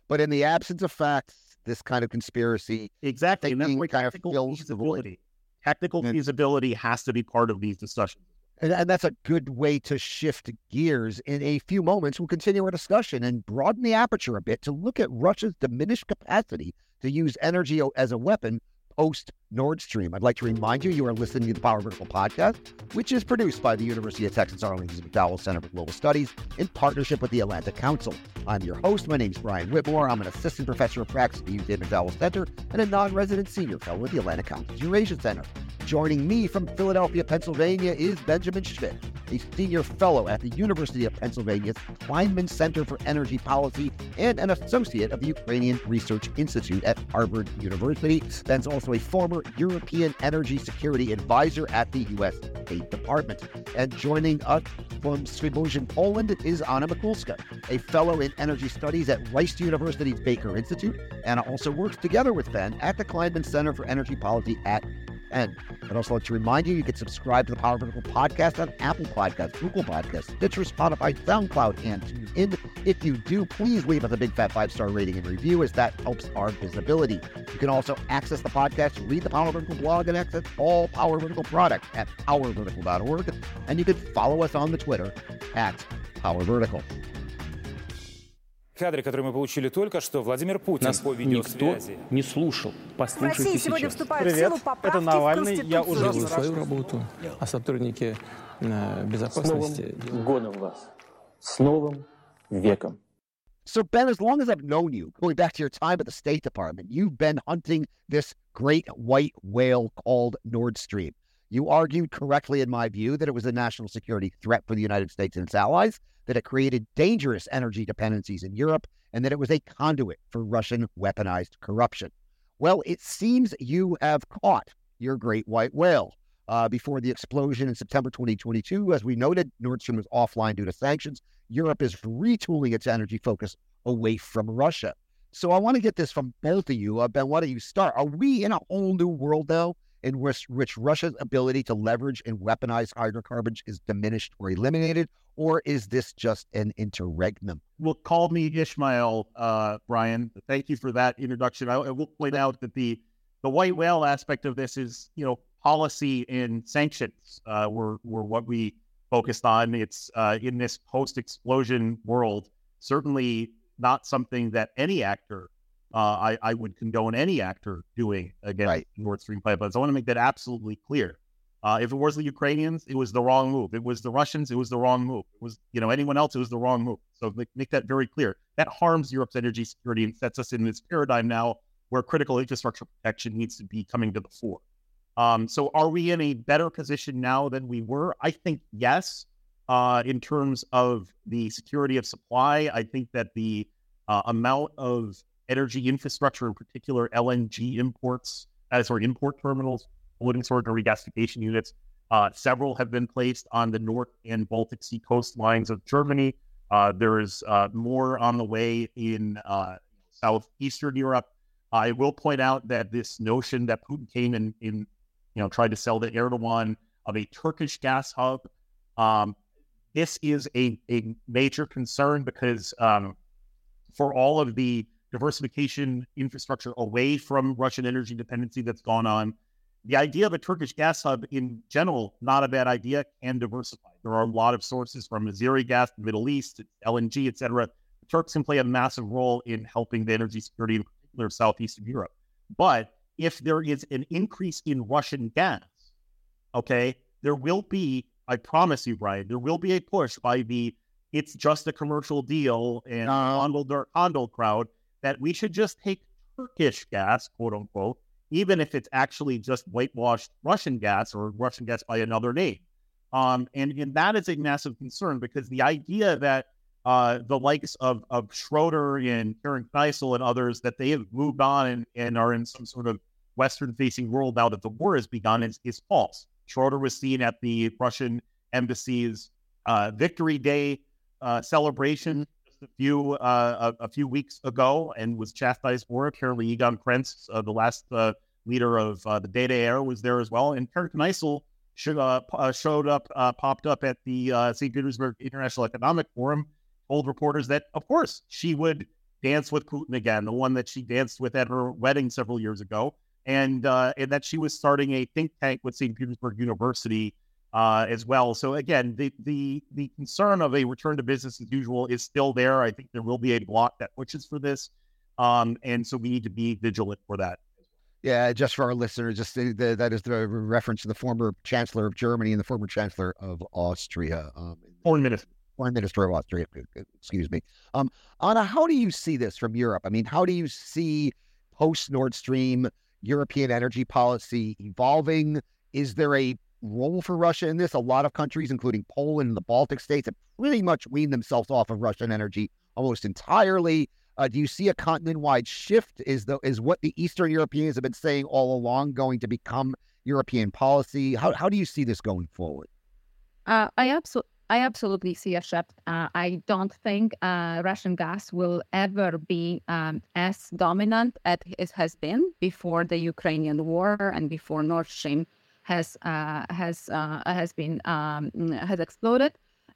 But in the absence of facts, this kind of conspiracy exactly and that's where kind technical feasibility. Technical and, feasibility has to be part of these discussions. And, and that's a good way to shift gears. In a few moments, we'll continue our discussion and broaden the aperture a bit to look at Russia's diminished capacity to use energy as a weapon post Nord Stream. I'd like to remind you, you are listening to the Power Vertical podcast, which is produced by the University of Texas Arlington's McDowell Center for Global Studies in partnership with the Atlantic Council. I'm your host. My name is Brian Whitmore. I'm an assistant professor of practice at the UT McDowell Center and a non-resident senior fellow at the Atlantic Council's Eurasia Center. Joining me from Philadelphia, Pennsylvania is Benjamin Schmitt, a senior fellow at the University of Pennsylvania's Kleinman Center for Energy Policy and an associate of the Ukrainian Research Institute at Harvard University. Ben's also a former European Energy Security Advisor at the U.S. State Department. And joining us from Świebodzin, Poland is Anna Mikulska, a fellow in energy studies at Rice University's Baker Institute. Anna also works together with Ben at the Kleinman Center for Energy Policy at Penn. I'd also like to remind you, you can subscribe to the Power Vertical podcast on Apple Podcasts, Google Podcasts, Stitcher, Spotify, SoundCloud, and TuneIn. If you do, please leave us a big fat five-star rating and review as that helps our visibility. You can also access the podcast, read the Power Vertical blog, and access all Power Vertical products at powervertical.org. And you can follow us on the Twitter at Power Vertical. Кадры, которые мы получили только что, Владимир Путин Нас по никто видеосвязи. не слушал. В Послушайте России сегодня сейчас. вступают Привет, в силу это поправки Навальный. в Я уже Делаю свою работу, а сотрудники э, С новым безопасности годом вас. С новым веком. So, Ben, as long as I've known you, going back to your time at the State Department, you've been hunting this great white whale called Nord Stream. You argued correctly, in my view, that it was a national security threat for the United States and its allies, that it created dangerous energy dependencies in Europe, and that it was a conduit for Russian weaponized corruption. Well, it seems you have caught your great white whale. Uh, before the explosion in September 2022, as we noted, Nord Stream was offline due to sanctions. Europe is retooling its energy focus away from Russia. So I want to get this from both of you. Uh, ben, why don't you start? Are we in a whole new world now in which, which Russia's ability to leverage and weaponize hydrocarbons is diminished or eliminated? Or is this just an interregnum? Well, call me Ishmael, uh, Brian. Thank you for that introduction. I, I will point out that the the white whale aspect of this is, you know, policy and sanctions uh, were were what we focused on. It's uh, in this post explosion world, certainly not something that any actor, uh, I, I would condone any actor doing against Right. Nord Stream pipelines. I want to make that absolutely clear. Uh, if it was the Ukrainians, it was the wrong move. It was the Russians, it was the wrong move. It was, you know, anyone else, it was the wrong move. So make, make that very clear. That harms Europe's energy security and sets us in this paradigm now where critical infrastructure protection needs to be coming to the fore. Um, so are we in a better position now than we were? I think yes. Uh, in terms of the security of supply, I think that the uh, amount of energy infrastructure, in particular LNG imports, uh, sorry, import terminals, floating storage and regasification units, uh, several have been placed on the North and Baltic Sea coastlines of Germany. Uh, there is uh, more on the way in uh, southeastern Europe. I will point out that this notion that Putin came in you know, tried to sell to Erdogan of a Turkish gas hub. Um, this is a, a major concern because um, for all of the diversification infrastructure away from Russian energy dependency that's gone on, the idea of a Turkish gas hub in general, not a bad idea, can diversify. There are a lot of sources from Azeri gas, the Middle East, LNG, et cetera. The Turks can play a massive role in helping the energy security, in particular of Southeastern Europe. But if there is an increase in Russian gas, okay, there will be, I promise you, Brian, there will be a push by the it's just a commercial deal and Condal Condal crowd that we should just take Turkish gas, quote unquote, even if it's actually just whitewashed Russian gas or Russian gas by another name. Um, and, and that is a massive concern because the idea that uh, the likes of, of Schroeder and Karin Kneissl and others that they have moved on and, and are in some sort of Western facing world now that the war has begun is, is false. Schroeder was seen at the Russian embassy's uh, Victory Day uh, celebration a few uh, a, a, few weeks ago and was chastised for it. Apparently, Egon Krenz, uh, the last uh, leader of uh, the DDR, was there as well. And Karin Kneissl should, showed up, popped up at the St. Petersburg International Economic Forum, told reporters that, of course, she would dance with Putin again, the one that she danced with at her wedding several years ago, and and that she was starting a think tank with St. Petersburg University uh, as well. So again, the the the concern of a return to business as usual is still there. I think there will be a block that pushes for this, um, and so we need to be vigilant for that. Yeah, just for our listeners, just the, the, that is the reference to the former Chancellor of Germany and the former Chancellor of Austria, um, Foreign Minister. Foreign Minister of Austria. Excuse me, um, Anna. How do you see this from Europe? I mean, how do you see post Nord Stream European energy policy evolving? Is there a role for Russia in this? A lot of countries, including Poland and the Baltic states, have pretty much weaned themselves off of Russian energy almost entirely. Uh, do you see a continent-wide shift? Is the is what the Eastern Europeans have been saying all along going to become European policy? How how do you see this going forward? Uh, I absolutely. I absolutely see a shift. Uh, I don't think uh, Russian gas will ever be um, as dominant as it has been before the Ukrainian war and before Nord Stream has uh, has uh, has been um, has exploded.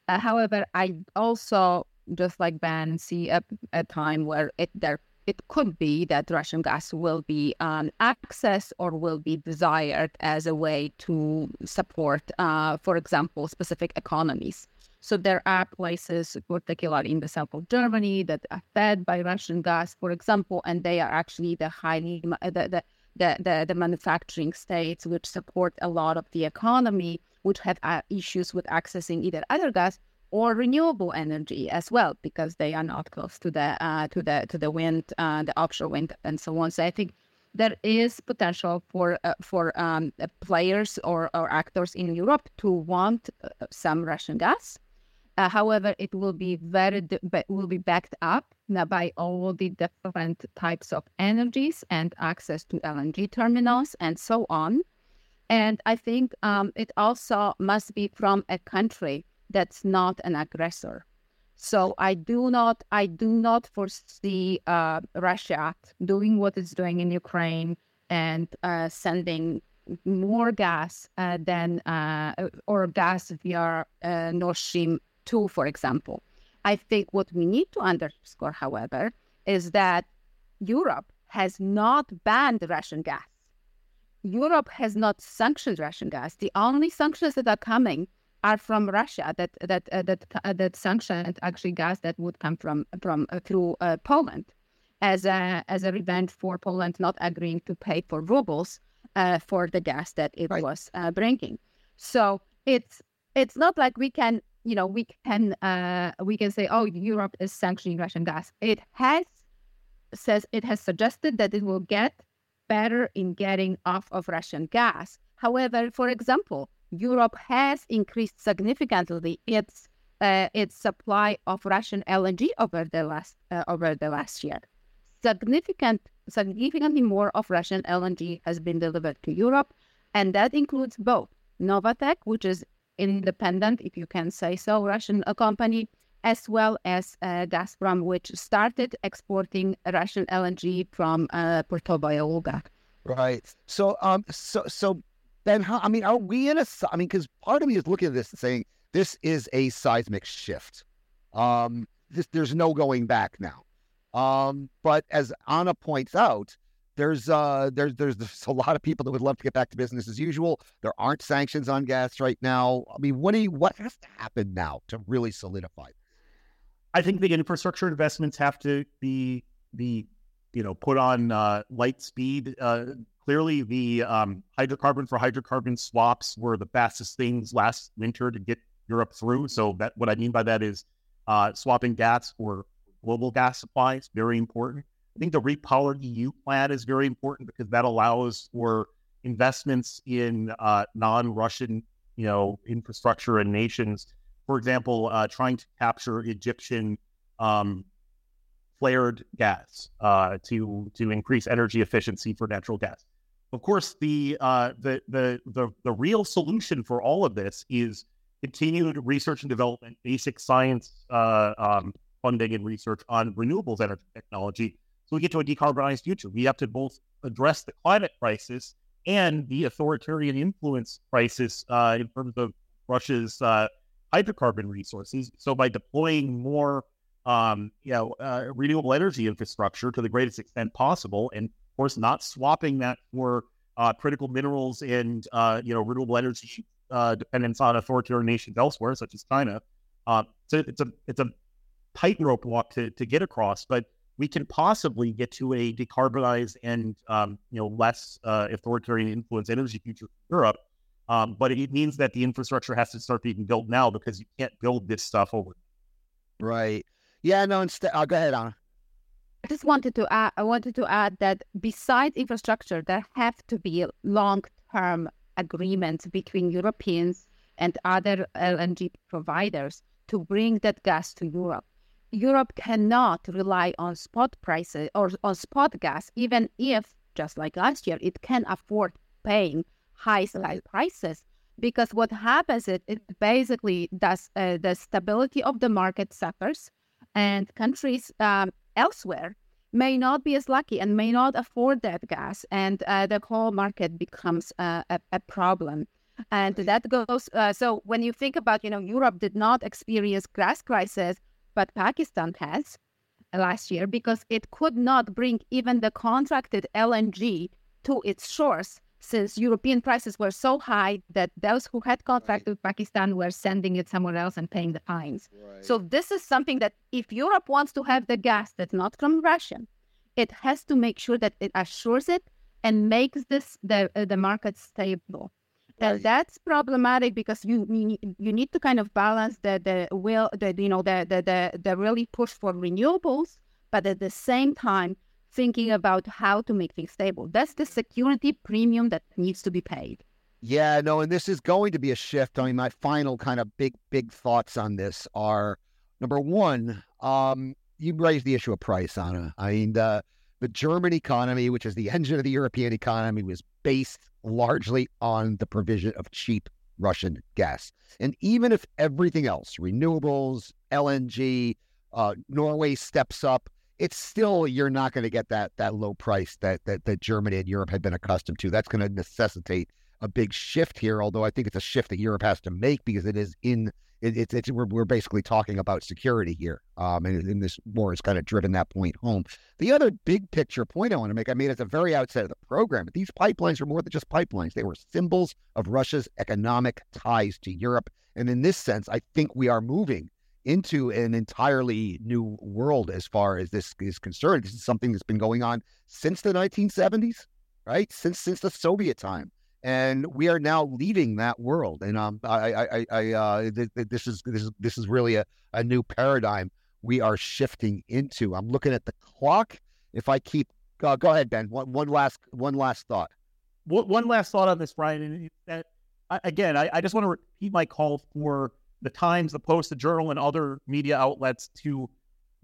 Uh, however, I also just like Ben see a, a time where it there it could be that Russian gas will be um, accessed or will be desired as a way to support, uh, for example, specific economies. So there are places, particularly in the south of Germany, that are fed by Russian gas, for example, and they are actually the highly the the the, the, the manufacturing states which support a lot of the economy, which have uh, issues with accessing either other gas or renewable energy as well because they are not close to the uh, to the to the wind, uh, the offshore wind, and so on. So I think there is potential for uh, for um, players or, or actors in Europe to want uh, some Russian gas. Uh, however, it will be very will be backed up by all the different types of energies and access to LNG terminals and so on. And I think um, it also must be from a country that's not an aggressor. So I do not, I do not foresee uh, Russia doing what it's doing in Ukraine and uh, sending more gas uh, than uh, or gas via uh, Nord Stream two, for example. I think what we need to underscore, however, is that Europe has not banned Russian gas. Europe has not sanctioned Russian gas. The only sanctions that are coming are from Russia that that uh, that uh, that sanctioned actually gas that would come from from uh, through uh, Poland as a as a revenge for Poland not agreeing to pay for rubles uh, for the gas that it right. was uh, bringing. So it's it's not like we can you know we can uh, we can say oh Europe is sanctioning Russian gas. It has says it has suggested that it will get better in getting off of Russian gas. However, for example, Europe has increased significantly its uh, its supply of Russian LNG over the last uh, over the last year. Significant, significantly more of Russian LNG has been delivered to Europe, and that includes both Novatek, which is independent, if you can say so, Russian uh, company, as well as uh, Gazprom, which started exporting Russian LNG from uh, Right. So, um, so, so then how, I mean, are we in a, I mean, because part of me is looking at this and saying this is a seismic shift. Um, this, there's no going back now. Um, but as Anna points out, there's uh there's, there's a lot of people that would love to get back to business as usual. There aren't sanctions on gas right now. I mean, what do you, what has to happen now to really solidify? I think the infrastructure investments have to be be you know put on uh, light speed. Uh, Clearly, the um, hydrocarbon for hydrocarbon swaps were the fastest things last winter to get Europe through. So that what I mean by that is uh, swapping gas for global gas supplies very important. I think the REPowerEU plan is very important because that allows for investments in uh, non-Russian, you know, infrastructure and nations. For example, uh, trying to capture Egyptian um, flared gas uh, to to increase energy efficiency for natural gas. Of course, the, uh, the, the, the, the real solution for all of this is continued research and development, basic science uh, um, funding and research on renewables energy technology. So we get to a decarbonized future. We have to both address the climate crisis and the authoritarian influence crisis uh, in terms of Russia's uh, hydrocarbon resources. So by deploying more, um, you know, uh, renewable energy infrastructure to the greatest extent possible, and of course, not swapping that for uh, critical minerals and uh, you know renewable energy uh, dependence on authoritarian nations elsewhere, such as China. So it's a it's a tightrope walk to to get across, but we can possibly get to a decarbonized and um, you know less uh, authoritarian influence energy future for Europe. Um, but it means that the infrastructure has to start being built now because you can't build this stuff over. Right. Yeah. No. Instead, uh, go ahead, Anna. I just wanted to add, I wanted to add that besides infrastructure, there have to be long-term agreements between Europeans and other LNG providers to bring that gas to Europe. Europe cannot rely on spot prices or on spot gas, even if, just like last year, it can afford paying high prices. Because what happens is it basically does uh, the stability of the market suffers, and countries um, elsewhere may not be as lucky and may not afford that gas, and uh, the whole market becomes uh, a, a problem and that goes uh, so when you think about you know europe did not experience gas crisis but pakistan has last year because it could not bring even the contracted lng to its shores since european prices were so high that those who had contracted with pakistan were sending it somewhere else and paying the fines. Right. so this is something that if europe wants to have the gas that's not from russia it has to make sure that it assures it and makes this the uh, the market stable and that's problematic because you, you you need to kind of balance the the will the you know the the the, the really push for renewables, but at the same time thinking about how to make things stable. That's the security premium that needs to be paid. Yeah, no, and this is going to be a shift. I mean, my final kind of big big thoughts on this are number one, um, you raised the issue of price, Anna. I mean, the the German economy, which is the engine of the European economy, was based largely on the provision of cheap Russian gas. And even if everything else, renewables, LNG, uh, Norway steps up, it's still you're not going to get that that low price that that that Germany and Europe had been accustomed to. That's going to necessitate a big shift here. Although I think it's a shift that Europe has to make because it is in it, it's it's we're, we're basically talking about security here, um, and, and this war has kind of driven that point home. The other big picture point I want to make, I mean, at the very outset of the program, these pipelines are more than just pipelines; they were symbols of Russia's economic ties to Europe, and in this sense, I think we are moving into an entirely new world as far as this is concerned. This is something that's been going on since the 1970s, right? Since since the Soviet time and we are now leaving that world. And um, I, I, I, uh, th- th- this is this is this is really a, a new paradigm we are shifting into. I'm looking at the clock. If I keep, uh, go ahead, Ben. One, one last one last thought. One last thought on this, Brian. And that again, I, I just want to repeat my call for the Times, the Post, the Journal, and other media outlets to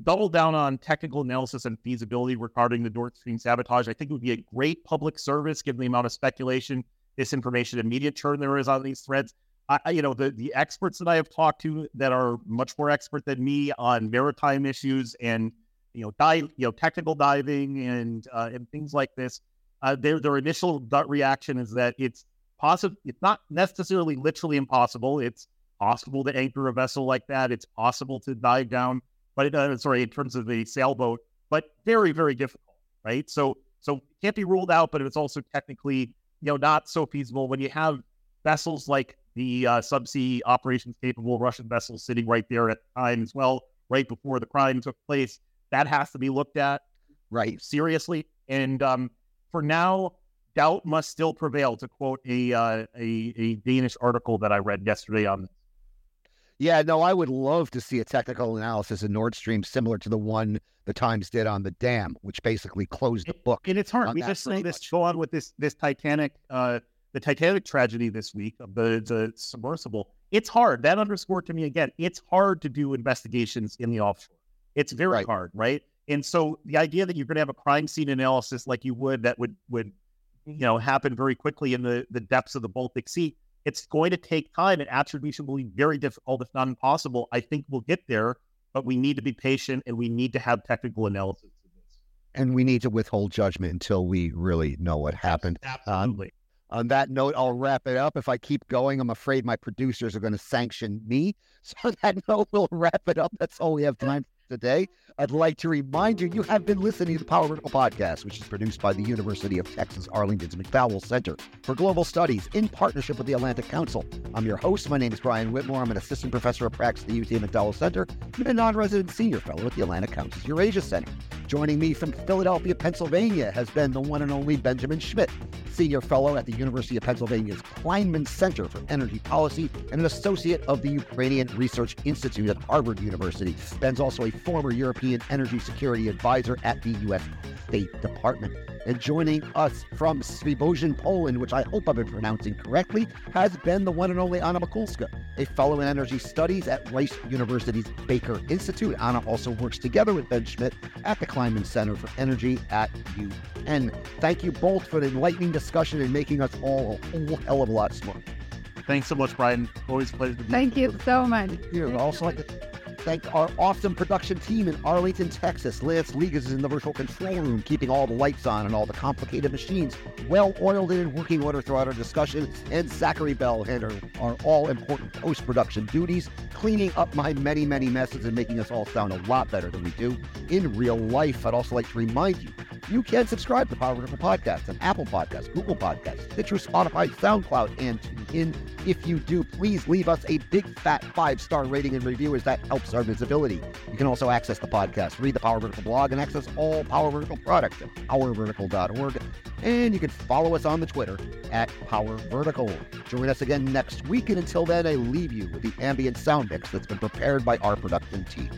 double down on technical analysis and feasibility regarding the Nord Stream sabotage. I think it would be a great public service given the amount of speculation disinformation and media churn there is on these threads. I, you know, the the experts that I have talked to that are much more expert than me on maritime issues and you know, dive, you know, technical diving and uh, and things like this. Uh, their their initial gut reaction is that it's possible. It's not necessarily literally impossible. It's possible to anchor a vessel like that. It's possible to dive down, but it, uh, sorry, in terms of the sailboat, but very very difficult, right? So so it can't be ruled out, but it's also technically you know, not so feasible when you have vessels like the uh, subsea operations capable Russian vessels sitting right there at the time as well, right before the crime took place. That has to be looked at right seriously. And um, for now, doubt must still prevail. To quote a, uh, a a Danish article that I read yesterday on this. Yeah, no, I would love to see a technical analysis of Nord Stream similar to the one the Times did on the dam, which basically closed the book. And it's hard. We just say this go on with this this Titanic, uh, the Titanic tragedy this week of the the submersible. It's hard. That underscored to me again. It's hard to do investigations in the offshore. It's very right. hard, right? And so the idea that you're going to have a crime scene analysis like you would that would would you know happen very quickly in the the depths of the Baltic Sea it's going to take time, and attribution will be very difficult, if not impossible. I think we'll get there, but we need to be patient and we need to have technical analysis of this. And we need to withhold judgment until we really know what happened. Absolutely. Um, on that note, I'll wrap it up. If I keep going, I'm afraid my producers are going to sanction me. So on that note, we'll wrap it up. That's all we have time today. I'd like to remind you, you have been listening to the Power Vertical Podcast, which is produced by the University of Texas Arlington's McDowell Center for Global Studies in partnership with the Atlantic Council. I'm your host. My name is Brian Whitmore. I'm an assistant professor of practice at the UT McDowell Center and a non-resident senior fellow at the Atlantic Council's Eurasia Center. Joining me from Philadelphia, Pennsylvania has been the one and only Benjamin Schmitt, senior fellow at the University of Pennsylvania's Kleinman Center for Energy Policy and an associate of the Ukrainian Research Institute at Harvard University. Ben's also a former European energy security advisor at the U.S. State Department. And joining us from Svibojan, Poland, which I hope I've been pronouncing correctly, has been the one and only Anna Mikulska, a fellow in energy studies at Rice University's Baker Institute. Anna also works together with Ben Schmitt at the Kleinman Center for Energy at Penn. Thank you both for the enlightening discussion and making us all a whole hell of a lot smarter. Thanks so much, Brian. Always a pleasure to be here. Thank you so much. Here, I'd also like to thank our awesome production team in Arlington, Texas. Lance League is in the virtual control room, keeping all the lights on and all the complicated machines well oiled and in working order throughout our discussion. And Zachary Bell handle our all important post production duties, cleaning up my many, many messes and making us all sound a lot better than we do in real life. I'd also like to remind you you can subscribe to Power Vertical Podcast on Apple Podcasts, Google Podcasts, Stitcher, Spotify, SoundCloud, and TuneIn. If you do, please leave us a big fat five star rating and review as that helps our visibility. You can also access the podcast, read the Power Vertical blog, and access all Power Vertical products at powervertical.org. And you can follow us on the Twitter at Power Vertical. Join us again next week, and until then, I leave you with the ambient sound mix that's been prepared by our production team.